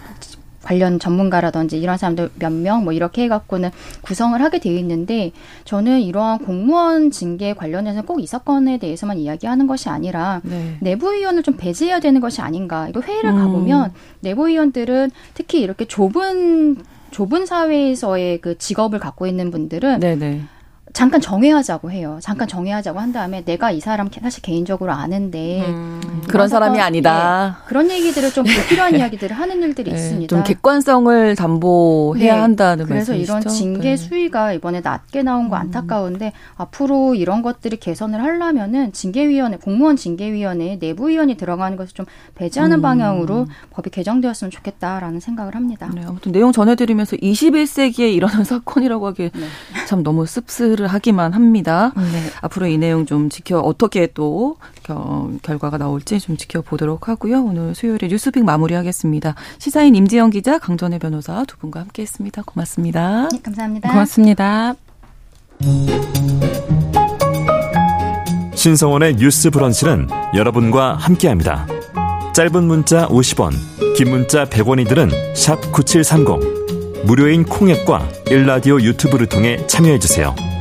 관련 전문가라든지 이런 사람들 몇 명 뭐 이렇게 해갖고는 구성을 하게 되어 있는데 저는 이러한 공무원 징계 관련해서 꼭 이 사건에 대해서만 이야기하는 것이 아니라 네. 내부위원을 좀 배제해야 되는 것이 아닌가. 이거 회의를 음. 가보면 내부위원들은 특히 이렇게 좁은 좁은 사회에서의 그 직업을 갖고 있는 분들은 네네. 잠깐 정회하자고 해요. 잠깐 정회하자고 한 다음에 내가 이 사람 사실 개인적으로 아는데 음, 그런 사람이 아니다. 네, 그런 얘기들을 좀 불필요한 이야기들을 하는 일들이 네, 있습니다. 좀 객관성을 담보해야 네, 한다는 그래서 말씀이시죠? 이런 징계 네. 수위가 이번에 낮게 나온 거 음. 안타까운데 앞으로 이런 것들이 개선을 하려면은 징계위원회 공무원 징계위원회 내부 위원이 들어가는 것을 좀 배제하는 음. 방향으로 법이 개정되었으면 좋겠다라는 생각을 합니다. 네, 아무튼 내용 전해드리면서 21세기에 일어난 사건이라고 하기에 네. 참 너무 씁쓸. 체크를 하기만 합니다. 네. 앞으로 이 내용 좀 지켜 어떻게 또 결과가 나올지 좀 지켜보도록 하고요. 오늘 수요일에 뉴스픽 마무리하겠습니다. 시사인 임지영 기자, 강전혜 변호사 두 분과 함께했습니다. 고맙습니다. 네, 감사합니다. 고맙습니다. 신성원의 뉴스 브런치는 여러분과 함께합니다. 짧은 문자 50원, 긴 문자 100원이들은 9730. 무료인 콩앱과 일라디오 유튜브를 통해 참여해주세요.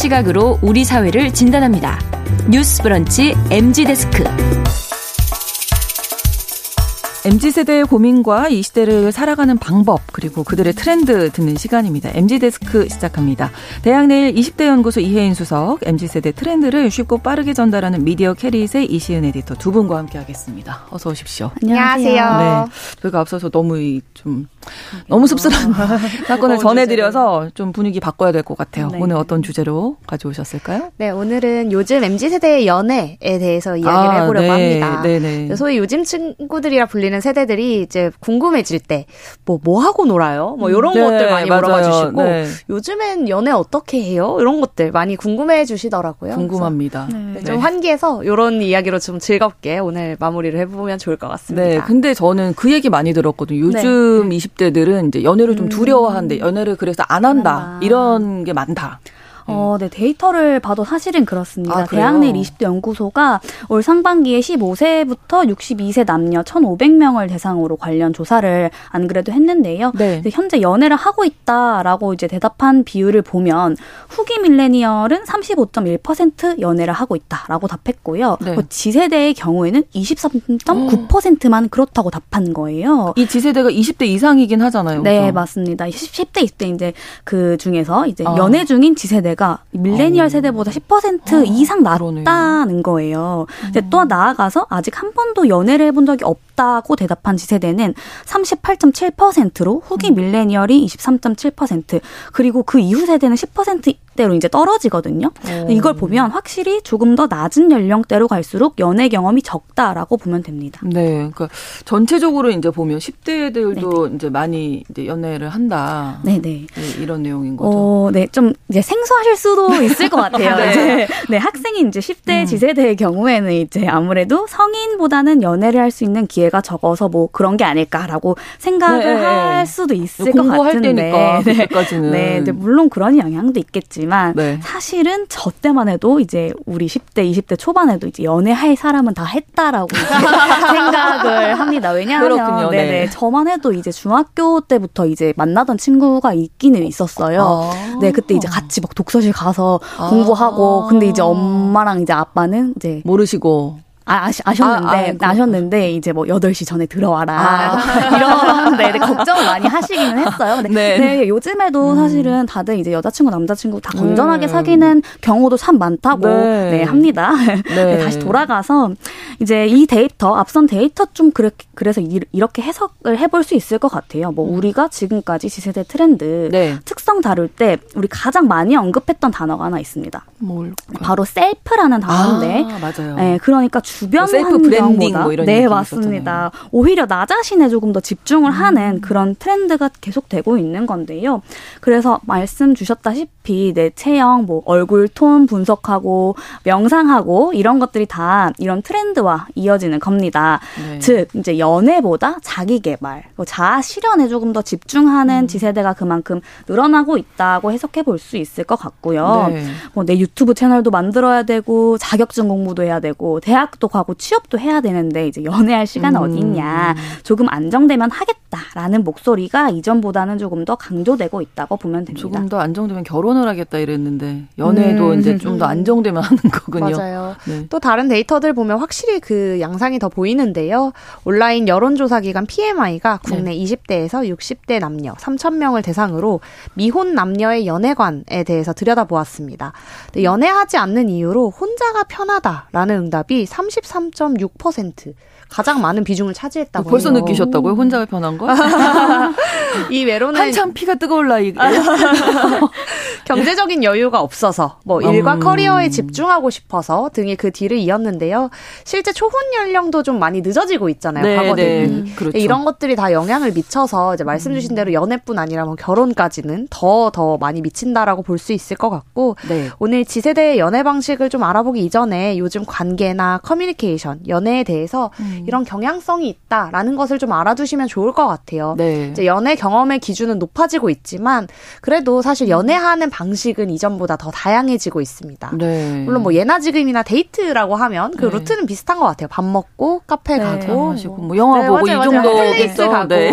시각으로 우리 사회를 진단합니다. 뉴스 브런치 MZ 데스크. MZ세대의 고민과 이 시대를 살아가는 방법, 그리고 그들의 트렌드 듣는 시간입니다. MZ데스크 시작합니다. 대학 내일 20대 연구소 이혜인 수석, MZ세대 트렌드를 쉽고 빠르게 전달하는 미디어 캐릿의 이시은 에디터 두 분과 함께 하겠습니다. 어서 오십시오. 안녕하세요. 네. 저희가 앞서서 너무 좀, 너무 씁쓸한 사건을 전해드려서 좀 분위기 바꿔야 될 것 같아요. 네. 오늘 어떤 주제로 가져오셨을까요? 네, 오늘은 요즘 MZ세대의 연애에 대해서 이야기를 아, 해보려고 네. 합니다. 네네. 소위 요즘 친구들이라 불리는 들리는 세대들이 이제 궁금해질 때 뭐 뭐 하고 놀아요? 뭐 이런 네, 것들 많이 맞아요. 물어봐 주시고 네. 요즘엔 연애 어떻게 해요? 이런 것들 많이 궁금해 주시더라고요. 궁금합니다. 네. 좀 환기해서 이런 이야기로 좀 즐겁게 오늘 마무리를 해보면 좋을 것 같습니다. 네, 근데 저는 그 얘기 많이 들었거든요. 요즘 20대들은 이제 연애를 좀 음. 두려워하는데 연애를 그래서 안 한다 아. 이런 게 많다. 어, 네, 데이터를 봐도 사실은 그렇습니다. 아, 대학내 20대 연구소가 올 상반기에 15세부터 62세 남녀 1,500명을 대상으로 관련 조사를 안 그래도 했는데요. 네. 현재 연애를 하고 있다라고 이제 대답한 비율을 보면 후기 밀레니얼은 35.1% 연애를 하고 있다라고 답했고요. 네. 지세대의 경우에는 23.9%만 그렇다고 답한 거예요. 이 지세대가 20대 이상이긴 하잖아요. 네, 그렇죠? 맞습니다. 10 대, 20대 이제 그 중에서 이제 아. 연애 중인 지세대 가 밀레니얼 아. 세대보다 10% 아. 이상 낮다는 거예요. 이제 또 나아가서 아직 한 번도 연애를 해본 적이 없 다고 대답한 지세대는 38.7%로 후기 음. 밀레니얼이 23.7% 그리고 그 이후 세대는 10%대로 이제 떨어지거든요. 오. 이걸 보면 확실히 조금 더 낮은 연령대로 갈수록 연애 경험이 적다라고 보면 됩니다. 네, 그러니까 전체적으로 이제 보면 10대들도 네네. 이제 많이 이제 연애를 한다. 네네. 네, 이런 내용인 거죠. 어, 네, 좀 이제 생소하실 수도 있을 것 같아요. 네. 이제 네, 학생이 이제 10대 음. 지세대의 경우에는 이제 아무래도 성인보다는 연애를 할 수 있는 기회 가 적어서 뭐 그런 게 아닐까라고 생각을 네. 할 수도 있을 것 같은데. 때니까, 네. 그때까지는. 네, 이제 물론 그런 영향도 있겠지만 네. 사실은 저 때만 해도 이제 우리 10대, 20대 초반에도 이제 연애할 사람은 다 했다라고 생각을 합니다. 왜냐하면 그렇군요. 네네. 네. 저만 해도 이제 중학교 때부터 이제 만나던 친구가 있기는 있었어요. 아. 네, 그때 이제 같이 막 독서실 가서 아. 공부하고 근데 이제 엄마랑 이제 아빠는 이제 모르시고 아, 아시, 아셨는데, 아, 아, 아 셨는데, 이제 뭐 8시 전에 들어와라. 아. 이런, 네, 네, 걱정을 많이 하시기는 했어요. 네. 네. 요즘에도 음. 사실은 다들 이제 여자친구, 남자친구 다 건전하게 음. 사귀는 경우도 참 많다고, 네, 네 합니다. 네. 다시 돌아가서, 이제 이 데이터, 앞선 데이터 좀 그래, 그래서 이 렇게 해석을 해볼 수 있을 것 같아요. 뭐, 음. 우리가 지금까지 Z세대 트렌드, 네. 특성 다룰 때, 우리 가장 많이 언급했던 단어가 하나 있습니다. 뭘? 바로 self라는 단어인데, 아, 맞아요. 네, 그러니까 주변 뭐 self branding 뭐 이런 네 맞습니다. 있었잖아요. 오히려 나 자신에 조금 더 집중을 음. 하는 그런 트렌드가 계속되고 있는 건데요. 그래서 말씀 주셨다시피 내 체형, 뭐 얼굴 톤 분석하고 명상하고 이런 것들이 다 이런 트렌드와 이어지는 겁니다. 네. 즉 이제 연애보다 자기 개발, 뭐 자아 실현에 조금 더 집중하는 음. Z세대가 그만큼 늘어나고 있다고 해석해 볼 수 있을 것 같고요. 네. 뭐내 유튜브 채널도 만들어야 되고 자격증 공부도 해야 되고 대학도 가고 취업도 해야 되는데 이제 연애할 시간 음. 어디 있냐. 조금 안정되면 하겠다라는 목소리가 이전보다는 조금 더 강조되고 있다고 보면 됩니다. 조금 더 안정되면 결혼을 하겠다 이랬는데 연애도 음. 이제 좀 더 안정되면 하는 거군요. 맞아요. 네. 또 다른 데이터들 보면 확실히 그 양상이 더 보이는데요. 온라인 여론조사 기관 PMI가 국내 네. 20대에서 60대 남녀 3천 명을 대상으로 미혼 남녀의 연애관에 대해서 들여다보았습니다. 연애하지 않는 이유로 혼자가 편하다라는 응답이 33.6% 가장 많은 비중을 차지했다고 벌써. 느끼셨다고요? 혼자가 편한 거? 이 외로는 한참 피가 뜨거울 나이. 경제적인 여유가 없어서 뭐 일과 음. 커리어에 집중하고 싶어서 등이 그 뒤를 이었는데요. 실제 초혼 연령도 좀 많이 늦어지고 있잖아요. 네, 과거 대비. 네. 음. 그렇죠. 이런 것들이 다 영향을 미쳐서 이제 말씀 주신 대로 연애뿐 아니라 뭐 결혼까지는 더더 더 많이 미친다라고 볼 수 있을 것 같고 네. 오늘 지세대의 연애 방식을 좀 알아보기 이전에 요즘 관계나 커뮤니케이션, 연애에 대해서 음. 이런 경향성이 있다라는 것을 좀 알아두시면 좋을 것 같아요. 네. 이제 연애 경험의 기준은 높아지고 있지만 그래도 사실 연애하는 방식은 이전보다 더 다양해지고 있습니다. 네. 물론 뭐 예나 지금이나 데이트라고 하면 그 네. 루트는 비슷한 것 같아요. 밥 먹고 카페 네. 가고 뭐, 뭐 영화 보고 맞아요, 이 정도 place 가고 네.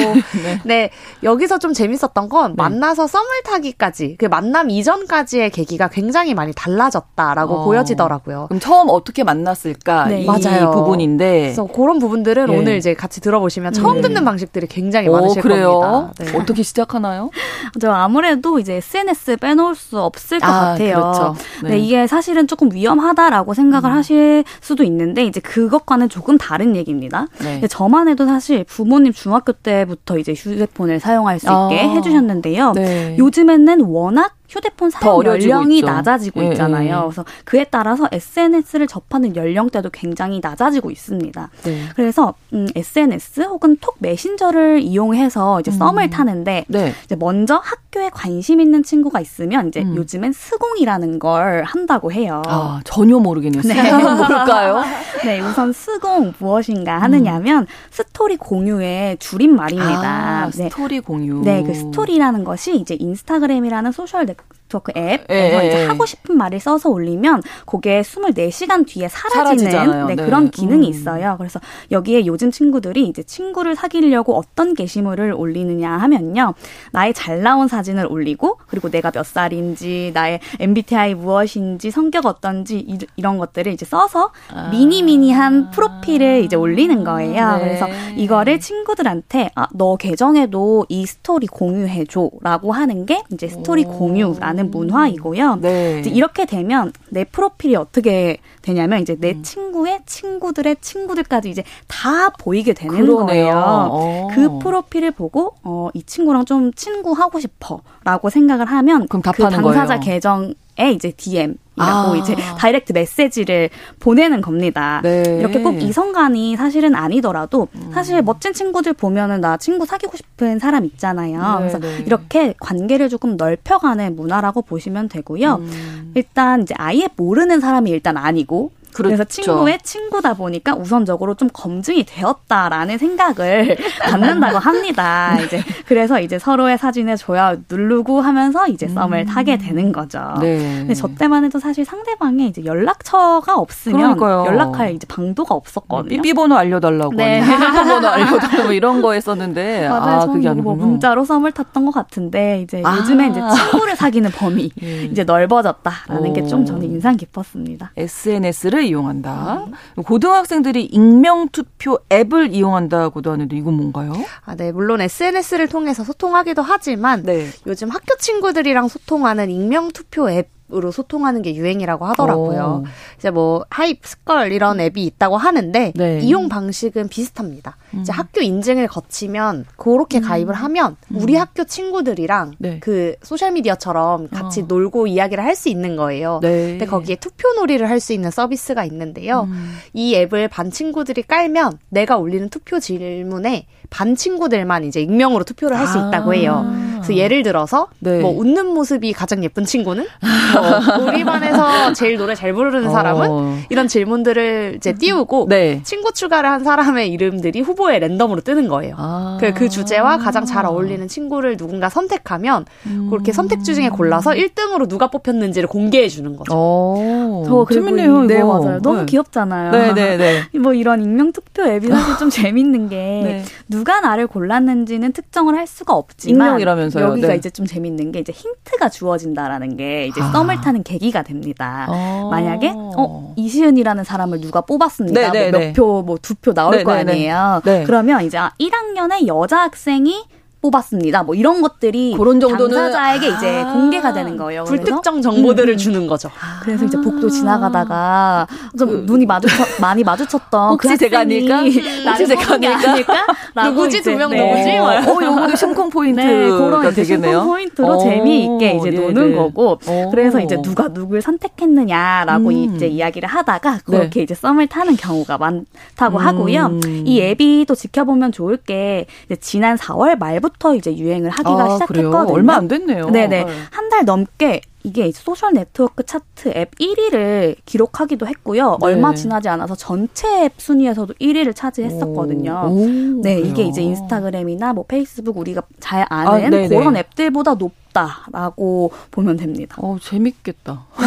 네. 여기서 좀 재밌었던 건 만나서 썸을 타기까지 그 만남 이전까지의 계기가 굉장히 많이 달라졌다라고 어. 보여지더라고요. 그럼 처음 어떻게 만났을까 이 맞아요. 부분인데 그래서 그런 부분들은 예. 오늘 이제 같이 들어보시면 처음 네. 듣는 방식들이 굉장히 많으실 그래요? 겁니다. 네. 어떻게 시작하나요? 저 아무래도 이제 SNS 빼놓을 수 없을 것 아, 같아요. 그렇죠. 네. 네. 이게 사실은 조금 위험하다라고 생각을 음. 하실 수도 있는데 이제 그것과는 조금 다른 얘기입니다. 네. 저만 해도 사실 부모님 중학교 때부터 이제 휴대폰을 사용할 수 있게 아. 해주셨는데요. 네. 요즘에는 워낙 휴대폰 사용 연령이 있죠. 낮아지고 예, 있잖아요. 예. 그래서 그에 따라서 SNS를 접하는 연령대도 굉장히 낮아지고 있습니다. 네. 그래서 음, SNS 혹은 톡 메신저를 이용해서 이제 썸을 음. 타는데 네. 이제 먼저 학교에 관심 있는 친구가 있으면 이제 음. 요즘엔 스공이라는 걸 한다고 해요. 아 전혀 모르겠네요. 네. 뭘까요? 네, 우선 스공 무엇인가 하느냐면 음. 스토리 공유의 줄임말입니다. 아, 네. 스토리 공유. 네, 그 스토리라는 것이 이제 인스타그램이라는 소셜 네트워크 앱에서 예, 이제 예. 하고 싶은 말을 써서 올리면 그게 24시간 뒤에 사라지는 네, 네. 그런 기능이 음. 있어요. 그래서 여기에 요즘 친구들이 이제 친구를 사귀려고 어떤 게시물을 올리느냐 하면요. 나의 잘 나온 사진을 올리고 그리고 내가 몇 살인지 나의 MBTI 무엇인지 성격 어떤지 이, 런 것들을 이제 써서 아. 미니미니한 프로필을 이제 올리는 거예요. 네. 그래서 이거를 친구들한테 아, 너 계정에도 이 스토리 공유해 줘라고 하는 게 이제 스토리 오. 공유라는 문화이고요. 네. 이렇게 되면 내 프로필이 어떻게 되냐면 이제 내 음. 친구의 친구들의 친구들까지 이제 다 보이게 되는 그러네요. 거예요. 어. 그 프로필을 보고 어, 이 친구랑 좀 친구하고 싶어라고 생각을 하면 그럼 그 당사자 거예요. 계정에 이제 DM 이라고 아. 이제 direct message를 보내는 겁니다. 네. 이렇게 꼭 이성간이 사실은 아니더라도 음. 사실 멋진 친구들 보면은 나 친구 사귀고 싶은 사람 있잖아요. 네, 그래서 네. 이렇게 관계를 조금 넓혀가는 문화라고 보시면 되고요. 음. 일단 이제 아예 모르는 사람이 일단 아니고 그렇죠. 그래서 친구의 친구다 보니까 우선적으로 좀 검증이 되었다라는 생각을 갖는다고 합니다. 네. 이제 그래서 이제 서로의 사진에 좋아요 누르고 하면서 이제 썸을 음. 타게 되는 거죠. 네. 근데 저 때만 해도 사실 상대방의 이제 연락처가 없으면 그러니까요. 연락할 이제 방도가 없었거든요. 삐삐 번호 알려달라고, 네. 번호 알려달라고 뭐 이런 거 했었는데 맞아요. 아, 그게 아니고 뭐 문자로 썸을 탔던 것 같은데 이제 아. 요즘에 이제 친구를 사귀는 범위 예. 이제 넓어졌다라는 게 좀 저는 인상 깊었습니다. SNS를 이용한다. 네. 고등학생들이 익명 투표 앱을 이용한다고도 하는데 이건 뭔가요? 아, 네. 물론 SNS를 통해서 소통하기도 하지만 네. 요즘 학교 친구들이랑 소통하는 익명 투표 앱 으로 소통하는 게 유행이라고 하더라고요. 오. 이제 뭐 하이프, 스컬 이런 앱이 있다고 하는데 네. 이용 방식은 비슷합니다. 음. 이제 학교 인증을 거치면 그렇게 음. 가입을 하면 음. 우리 학교 친구들이랑 네. 그 소셜 미디어처럼 같이 어. 놀고 이야기를 할 수 있는 거예요. 네. 근데 거기에 투표 놀이를 할 수 있는 서비스가 있는데요. 음. 이 앱을 반 친구들이 깔면 내가 올리는 투표 질문에 반 친구들만 이제 익명으로 투표를 할수 아. 있다고 해요. 그래서 예를 들어서 네. 뭐 웃는 모습이 가장 예쁜 친구는 뭐 우리 반에서 제일 노래 잘 부르는 사람은 어. 이런 질문들을 이제 띄우고 네. 친구 추가를 한 사람의 이름들이 후보에 랜덤으로 뜨는 거예요. 아. 그, 그 주제와 가장 잘 어울리는 친구를 누군가 선택하면 음. 그렇게 선택주 중에 골라서 1등으로 누가 뽑혔는지를 공개해 주는 거죠. 오. 저 재밌네요. 네 맞아요. 너무 네. 귀엽잖아요. 네네네. 네, 네. 뭐 이런 익명 투표 앱이 사실 좀 재밌는 게 네. 누가 나를 골랐는지는 특정을 할 수가 없지만 익명이라면서 요. 여기가 네. 이제 좀 재밌는 게 이제 힌트가 주어진다라는 게 이제 아. 썸을 타는 계기가 됩니다. 어. 만약에 어 이시은이라는 사람을 누가 뽑았습니다. 네, 뭐 몇 표 뭐 두 표 나올 거 아니에요. 그러면 이제 1학년의 여자 학생이 뽑았습니다. 뭐 이런 것들이 그런 정도는 당사자에게 아~ 이제 공개가 되는 거예요. 불특정 정보들을 음. 주는 거죠. 그래서 이제 복도 지나가다가 좀 그, 눈이 마주쳐 많이 마주쳤던 혹시 그 제가 아닐까? 혹시 제가 아닐까? 누구지 두명 누구지? 어, 요거도 심쿵 포인트 네, 그런 이제 심쿵 포인트로 오, 재미있게 이제 네네. 노는 거고. 오. 그래서 이제 누가 누굴 선택했느냐라고 음. 이제 이야기를 하다가 그렇게 네. 이제 썸을 타는 경우가 많다고 음. 하고요. 이 앱이 또 지켜보면 좋을 게 지난 4월 말부터 부터 이제 유행을 하기가 아, 시작했거든요. 그래요? 얼마 안 됐네요. 네네. 네. 한 달 넘게 이게 소셜 네트워크 차트 앱 1위를 기록하기도 했고요. 네. 얼마 지나지 않아서 전체 앱 순위에서도 1위를 차지했었거든요. 오, 오, 네, 이게 이제 인스타그램이나 뭐 페이스북 우리가 잘 아는 아, 그런 앱들보다 높 있다라고 보면 됩니다. 어, 재밌겠다.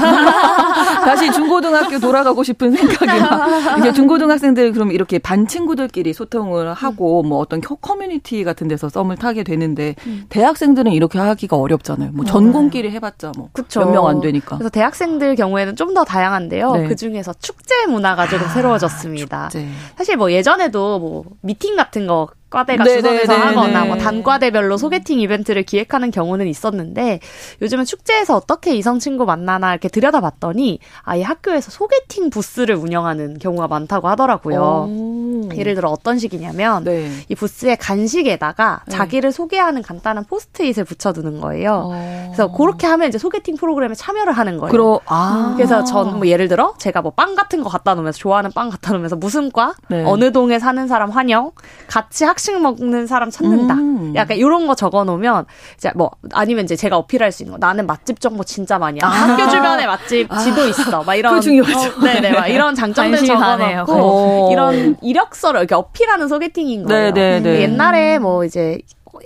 다시 중고등학교 돌아가고 싶은 생각이 막. 이제 중고등학생들 그럼 이렇게 반 친구들끼리 소통을 하고 음. 뭐 어떤 커뮤니티 같은 데서 썸을 타게 되는데 음. 대학생들은 이렇게 하기가 어렵잖아요. 뭐 전공끼리 해봤자 뭐 몇 명 안 되니까. 그래서 대학생들 경우에는 좀 더 다양한데요. 네. 그 중에서 축제 문화가 조금 아, 새로워졌습니다. 축제. 사실 뭐 예전에도 뭐 미팅 같은 거 과대가 주선해서 하거나 뭐 단과대별로 소개팅 이벤트를 기획하는 경우는 있었는데 요즘은 축제에서 어떻게 이성 친구 만나나 이렇게 들여다봤더니 아예 학교에서 소개팅 부스를 운영하는 경우가 많다고 하더라고요. 오. 예를 들어 어떤 식이냐면 네. 이 부스의 간식에다가 네. 자기를 소개하는 간단한 포스트잇을 붙여두는 거예요. 오. 그래서 그렇게 하면 이제 소개팅 프로그램에 참여를 하는 거예요. 그러, 아. 그래서 전 뭐 예를 들어 제가 뭐 빵 같은 거 갖다 놓으면서 좋아하는 빵 갖다 놓으면서 무슨 과 네. 어느 동에 사는 사람 환영 같이 학 학식 먹는 사람 찾는다. 음. 약간 이런 거 적어 놓으면 이제 뭐 아니면 이제 제가 어필할 수 있는 거 나는 맛집 정보 진짜 많이 해. 아. 학교 주변에 맛집 아. 지도 있어. 막 이런 중요하죠. 어, 네네 막 이런 장점들 적어 놓고 이런 이력 서를 이렇게 어필하는 소개팅인 거예요. 네네네. 옛날에 뭐 이제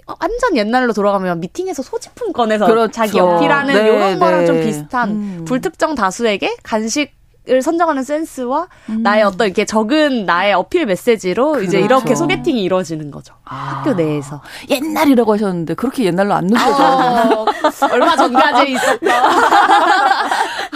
완전 옛날로 돌아가면 미팅에서 소지품 꺼내서 그렇죠. 자기 어필하는 네, 이런 거랑 네. 좀 비슷한 음. 불특정 다수에게 간식 을 선정하는 센스와 음. 나의 어떤 이렇게 적은 나의 어필 메시지로 그렇죠. 이제 이렇게 소개팅이 이루어지는 거죠. 아. 학교 내에서. 옛날이라고 하셨는데 그렇게 옛날로 안 느껴져요. 아, 얼마 전까지 있었던.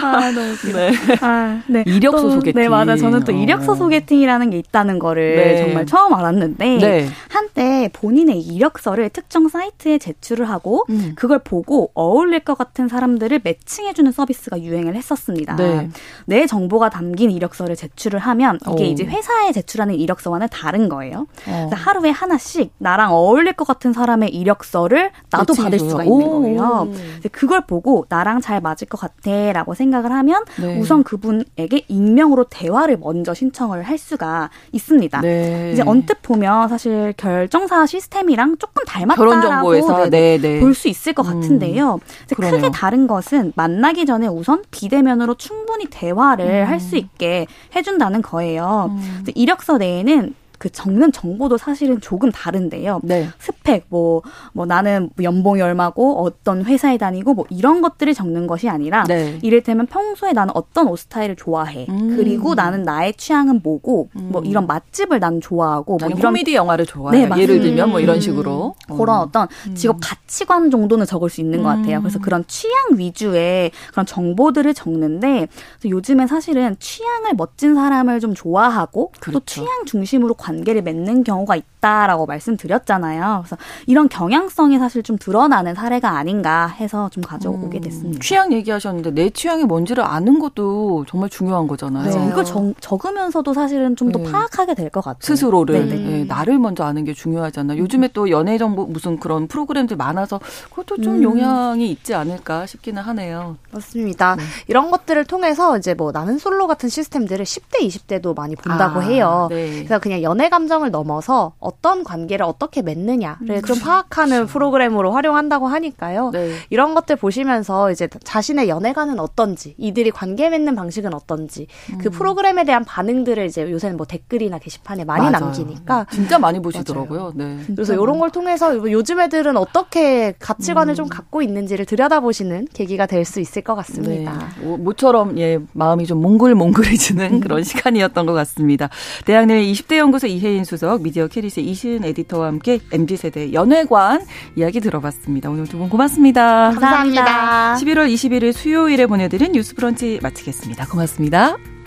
아, 너무 네. 아, 네. 이력서 또, 소개팅. 네, 맞아. 저는 또 이력서 어. 소개팅이라는 게 있다는 거를 네. 정말 처음 알았는데 네. 한때 본인의 이력서를 특정 사이트에 제출을 하고 음. 그걸 보고 어울릴 것 같은 사람들을 매칭해 주는 서비스가 유행을 했었습니다. 네. 내 정 보가 담긴 이력서를 제출을 하면 이게 오. 이제 회사에 제출하는 이력서와는 다른 거예요. 어. 하루에 하나씩 나랑 어울릴 것 같은 사람의 이력서를 나도 받을 수가 있는 오. 거예요. 그걸 보고 나랑 잘 맞을 것 같아라고 생각을 하면 네. 우선 그분에게 익명으로 대화를 먼저 신청을 할 수가 있습니다. 네. 이제 언뜻 보면 사실 결정사 시스템이랑 조금 닮았다라고 네, 네. 볼수 있을 것 음. 같은데요. 크게 다른 것은 만나기 전에 우선 비대면으로 충분히 대화를 음. 할 수 있게 해준다는 거예요. 음. 이력서 내에는 그 적는 정보도 사실은 조금 다른데요. 네. 스펙, 뭐, 뭐 나는 연봉이 얼마고 어떤 회사에 다니고 뭐 이런 것들을 적는 것이 아니라 네. 이를테면 평소에 나는 어떤 옷 스타일을 좋아해. 음. 그리고 나는 나의 취향은 뭐고 뭐 음. 뭐 이런 맛집을 나는 좋아하고 뭐 이런 코미디 영화를 좋아해. 네, 예를 들면 뭐 이런 음. 식으로 음. 그런 어떤 직업 가치관 정도는 적을 수 있는 것 같아요. 그래서 그런 취향 위주의 그런 정보들을 적는데 요즘엔 사실은 취향을 멋진 사람을 좀 좋아하고 그렇죠. 또 취향 중심으로 관 계를 맺는 경우가 있다라고 말씀드렸잖아요. 그래서 이런 경향성이 사실 좀 드러나는 사례가 아닌가 해서 좀 가져오게 음, 됐습니다. 음, 취향 얘기하셨는데 내 취향이 뭔지를 아는 것도 정말 중요한 거잖아요. 네. 이걸 적, 적으면서도 사실은 좀더 네. 파악하게 될 것 같아요. 스스로를 네, 네. 나를 먼저 아는 게 중요하잖아요. 요즘에 또 연애 정보 무슨 그런 프로그램들 많아서 그것도 좀 음. 영향이 있지 않을까 싶기는 하네요. 맞습니다. 네. 이런 것들을 통해서 이제 뭐 나는 솔로 같은 시스템들을 10대, 20대도 많이 본다고 아, 해요. 네. 그래서 그냥 연애 연애 감정을 넘어서 어떤 관계를 어떻게 맺느냐를 음, 좀 파악하는 그렇죠. 프로그램으로 활용한다고 하니까요. 네. 이런 것들 보시면서 이제 자신의 연애관은 어떤지, 이들이 관계 맺는 방식은 어떤지, 그 음. 그 프로그램에 대한 반응들을 이제 요새는 뭐 댓글이나 게시판에 많이 맞아요. 남기니까 진짜 많이 보시더라고요. 네. 그래서 이런 걸 통해서 요즘 애들은 어떻게 가치관을 음. 좀 갖고 있는지를 들여다보시는 계기가 될 수 있을 것 같습니다. 네. 모처럼 예 마음이 좀 몽글몽글해지는 음. 그런 시간이었던 것 같습니다. 대학내일 20대 연구소 이혜인 수석, 미디어 캐리스 이시은 에디터와 함께 MZ세대 연애관 이야기 들어봤습니다. 오늘 두 분 고맙습니다. 감사합니다. 11월 21일 수요일에 보내드린 뉴스 브런치 마치겠습니다. 고맙습니다.